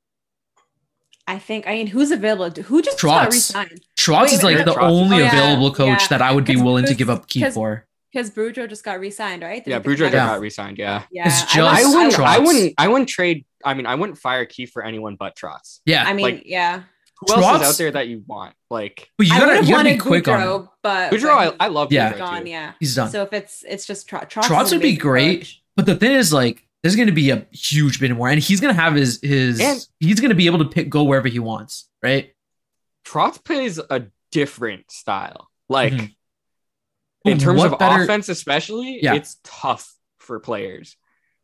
I think I mean who's available? Who just got Trotz. resigned? Schwartz Wait, is like the Trotz. only Oh, yeah, available coach yeah. that I would be 'Cause willing to give up Keefe 'cause- for. Because Boudreau just got resigned, right? Did Yeah, he get Boudreau resigned? Yeah. Yeah, It's I just- I wouldn't. I wouldn't. I wouldn't trade. I mean, I wouldn't fire Keefe for anyone but Trotz. Yeah, I mean, like- yeah. Who else is out there that you want? Like but you I gotta would've you gotta be wanted quick on him. But Boudreau, but I, I love. Yeah. he's Boudreau, gone. too. Yeah. He's done. So if it's it's just Trotz. Trotz would be great. But the thing is, like, there's gonna be a huge bit more, and he's gonna have his his. And- he's gonna be able to pick go wherever he wants, right? Trotz plays a different style. Like Mhm. in terms what of better- offense, especially, Yeah. it's tough for players.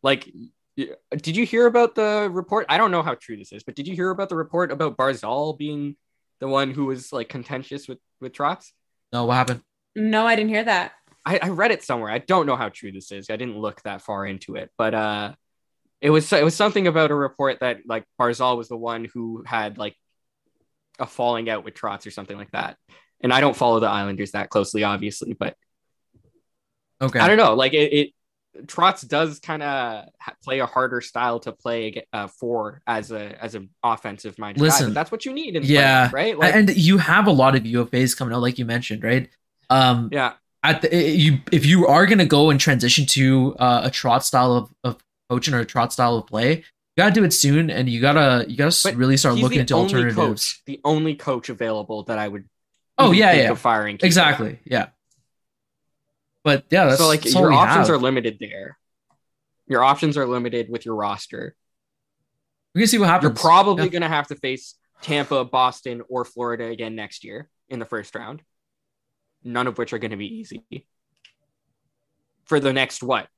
Like, y- did you hear about the report? I don't know how true this is, but did you hear about the report about Barzal being the one who was like contentious with with Trotz? No, what happened? No, I didn't hear that. I, I read it somewhere. I don't know how true this is. I didn't look that far into it, but uh, it was it was something about a report that like Barzal was the one who had like a falling out with Trotz or something like that. And I don't follow the Islanders that closely, obviously, but Okay, I don't know. Like it, it Trotz does kind of play a harder style to play uh, for as a as an offensive minded. Listen, But that's what you need. In yeah, playoffs, right. Like, and you have a lot of UFAs coming out, like you mentioned, right? Um, yeah, at the you if you are gonna go and transition to uh, a Trotz style of, of coaching or a Trotz style of play, you gotta do it soon, and you gotta you gotta But really start looking into alternatives. coach, the only coach available that I would. Oh, yeah, think yeah. of firing Exactly, yeah. But yeah, that's so like that's your we options have. are limited there. Your options are limited with your roster. we can see what happens. You're probably Yeah. going to have to face Tampa, Boston, or Florida again next year in the first round. None of which are going to be easy. For the next what?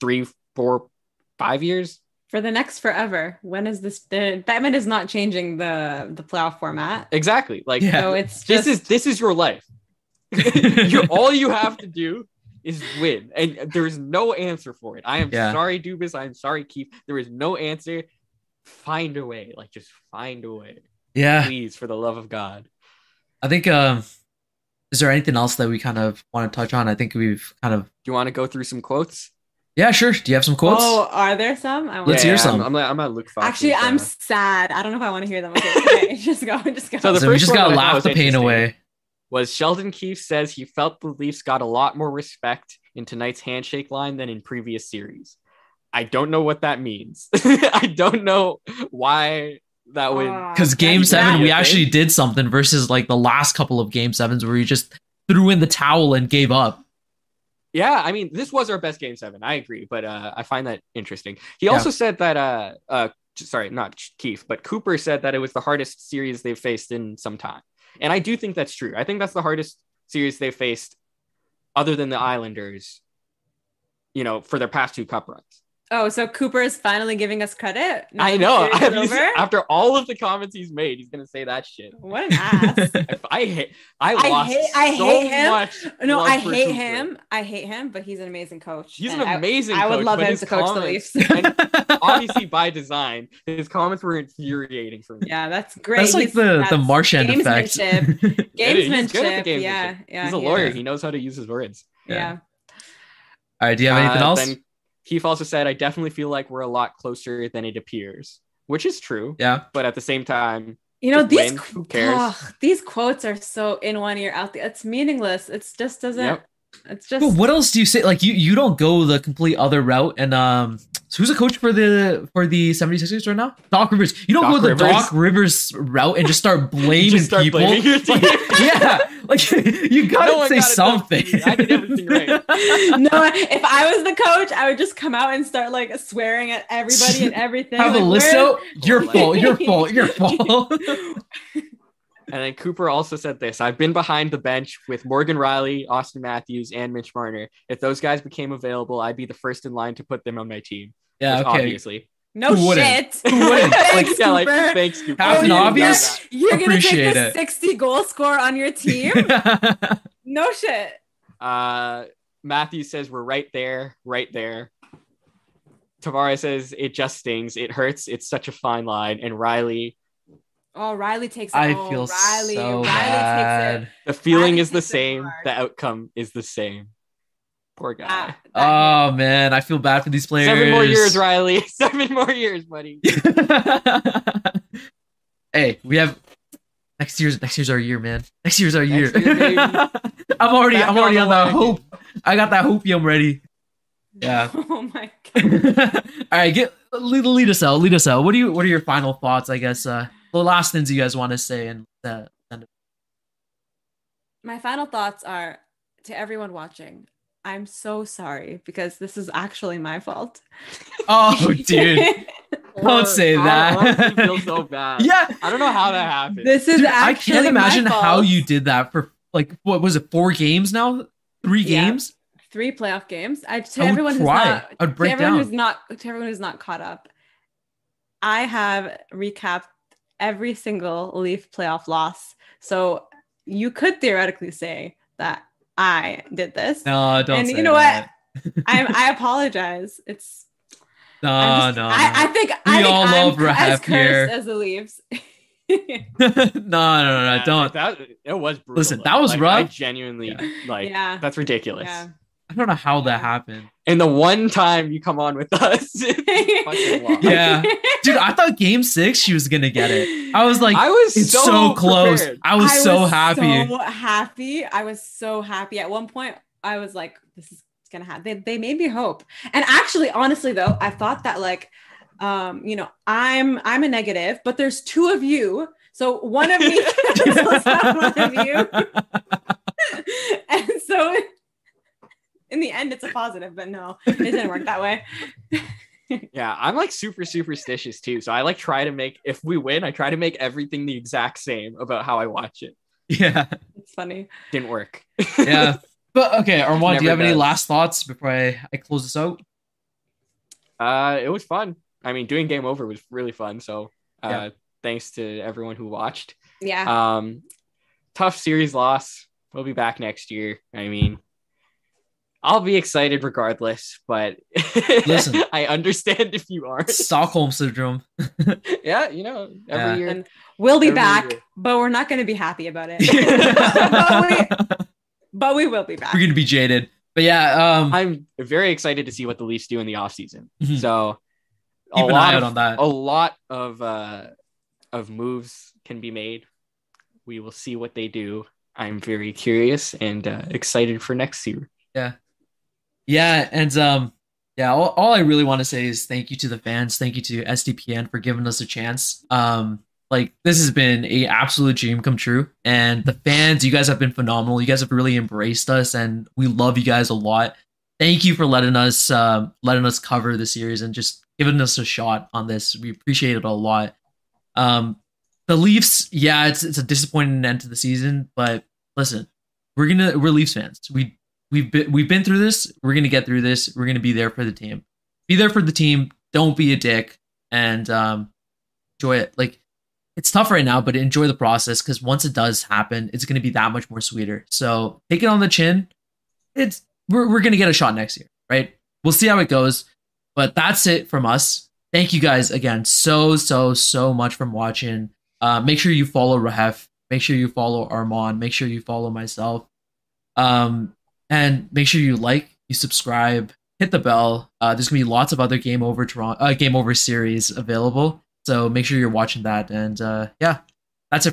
Three, four, five years? For the next forever. When is this? The Bettman is not changing the the playoff format. Exactly. Like Yeah. So it's this is this is your life. you all you have to do is win, and there's no answer for it. I am Yeah. sorry, Dubas. I'm sorry, Keefe. There is no answer. Find a way. Like just find a way, yeah. please, for the love of God. I think. Um, is there anything else that we kind of want to touch on? I think we've kind of. Do you want to go through some quotes? Yeah, sure. Do you have some quotes? Oh, are there some? I Let's hear I'm- some. I'm, like, I'm, at Luke Fox. Actually, I'm sad. I don't know if I want to hear them. Okay, okay, just go, just go. So the so we first just gotta that I thought laugh the pain away. Was Sheldon Keefe says he felt the Leafs got a lot more respect in tonight's handshake line than in previous series. I don't know what that means. I don't know why that would. Ah, Because game seven, that- we actually did something versus like the last couple of game sevens where you just threw in the towel and gave up. yeah, I mean, this was our best game seven. I agree, but uh, I find that interesting. He Yeah. also said that, uh, uh, sorry, not Keefe, but Cooper said that it was the hardest series they've faced in some time. And I do think that's true. I think that's the hardest series they've faced other than the Islanders, you know, for their past two cup runs. Oh, so Cooper is finally giving us credit. now I know. series is He's- over? After all of the comments he's made, he's gonna say that shit. What an ass. I hate. I I lost hate- I so hate him. much. no, I hate Cooper. him. I hate him, but he's an amazing coach. He's an and I- amazing. I, would coach, love him to coach the Leafs. obviously by design, his comments were infuriating for me. yeah, that's great. That's like He's- the the that's Marchand effect. gamesmanship. It is- Gamesmanship. gamesmanship. Yeah, yeah. he's a he lawyer. is. He knows how to use his words. Yeah. All right, do you have anything Uh, else? Then Keefe also said, "I definitely feel like we're a lot closer than it appears," which is true. Yeah. But at the same time, You know these win. qu- Who cares? ugh, these quotes are so in one ear out the. It's meaningless. It's just doesn't. Yep. It's just. But what else do you say? Like you you don't go the complete other route. And um, so who's the coach for the for the 76ers right now? Doc Rivers. You don't Doc go the Rivers. Doc Rivers route and just start blaming Just start people. blaming your team. Like, yeah, like you gotta No say got it done for something. I did everything right. no, if I was the coach, I would just come out and start like swearing at everybody and everything. Have a like, list where- out. Your Like- fault. Your fault. Your fault. And then Cooper also said this I've been behind the bench with Morgan Rielly, Austin Matthews, and Mitch Marner. If those guys became available, I'd be the first in line to put them on my team. yeah. Which Okay. Obviously. No Who wouldn't? shit. Who wouldn't? Thanks, yeah, like, Cooper. thanks, Cooper. Captain Oh, you Obvious? did You're gonna Appreciate take the 60 goal score on your team? no shit. that. Uh, Matthews says, We're right there, right there. Tavares says, It just stings. It hurts. It's such a fine line. And Rielly, Oh, Rielly takes it. I oh, feel Rielly. so Rielly bad. takes it. the feeling Rielly is the same. The outcome is the same. Poor guy. That- that Oh man, I feel bad for these players. Seven more years, Rielly. Seven more years, buddy. hey, we have next year's next year's our year, man. Next year's our year. Next year, baby. I'm already Back I'm already on on the that wagon. hope. I got that hopium ready. Yeah. Oh my god. All right, get lead, lead us out. Lead us out. What do you what are your final thoughts? I guess uh the last things you guys want to say and uh, end it. My final thoughts are to everyone watching. I'm so sorry because this is actually my fault. Oh, dude. Don't say that. honestly feel so bad. yeah. I don't know how that happened. This is Dude, I can't imagine my how you did that for like what was it? Four games now? Three Yeah. games? three playoff games. I to I would everyone who's not I'd break to everyone down. who's not to everyone who's not caught up. I have recapped every single Leaf playoff loss. So you could theoretically say that I did this. No, don't And say you know that. I'm I apologize. It's No, I'm just- no, I, I think I We think all I'm love as Rahef cursed here. as the Leafs. no, no, no, no, Yeah, don't. That it was brutal. Listen, though. that was Like, I genuinely Yeah. like. yeah. That's ridiculous. Yeah. I don't know how that happened. And the one time you come on with us, it's fucking lost. Yeah. Dude, I thought game six she was gonna get it. I was like, I was it's so, so, close. prepared. I was so happy. So happy. I was so happy. At one point, I was like, "This is gonna happen." They, they made me hope. And actually, honestly, though, I thought that like, um, you know, I'm I'm a negative, but there's two of you, so one of me cancels out one of you, and so in the end, it's a positive. But no, it didn't work that way. Yeah, I'm like super superstitious too. So I like try to make if we win, I try to make everything the exact same about how I watch it. yeah. It's funny. Didn't work. Yeah. But okay, Armaan, do you have Never any last thoughts before I, I close this out? Uh, it was fun. I mean, doing game over was really fun. So, uh, Yeah. thanks to everyone who watched. Yeah. Um, tough series loss. We'll be back next year. I mean, I'll be excited regardless, but Listen. I understand if you aren't. Stockholm syndrome. yeah, you know, every Yeah. year. and we'll be back, year. but we're not going to be happy about it. But, we, but we will be back. We're gonna be jaded. But yeah, um I'm very excited to see what the Leafs do in the offseason. Mhm. So, a keep an lot eye of out on that. a lot of uh of moves can be made. We will see what they do. I'm very curious and uh, excited for next year. Yeah, and um, yeah, all, all I really want to say is thank you to the fans, thank you to SDPN for giving us a chance. Um, like this has been a absolute dream come true, and the fans, you guys have been phenomenal. You guys have really embraced us, and we love you guys a lot. Thank you for letting us um letting us cover the series and just giving us a shot on this. We appreciate it a lot. Um, the Leafs, yeah, it's it's a disappointing end to the season, but listen, we're gonna we're Leafs fans. We we've been we've been through this. We're gonna get through this. We're gonna be there for the team be there for the team. Don't be a dick and um, enjoy it. Like it's tough right now, but enjoy the process because once it does happen, it's to be that much more sweeter. So take it on the chin. It's we're we're to get a shot next year, right? We'll see how it goes. But that's it from us. Thank you guys again so so so much from watching. Uh, make sure you follow Rahef. Make sure you follow Armaan. Make sure you follow myself. Um, and make sure you like, you subscribe, hit the bell. Uh, there's gonna be lots of other game over Toronto, uh, game over series available. So make sure you're watching that. And uh, yeah,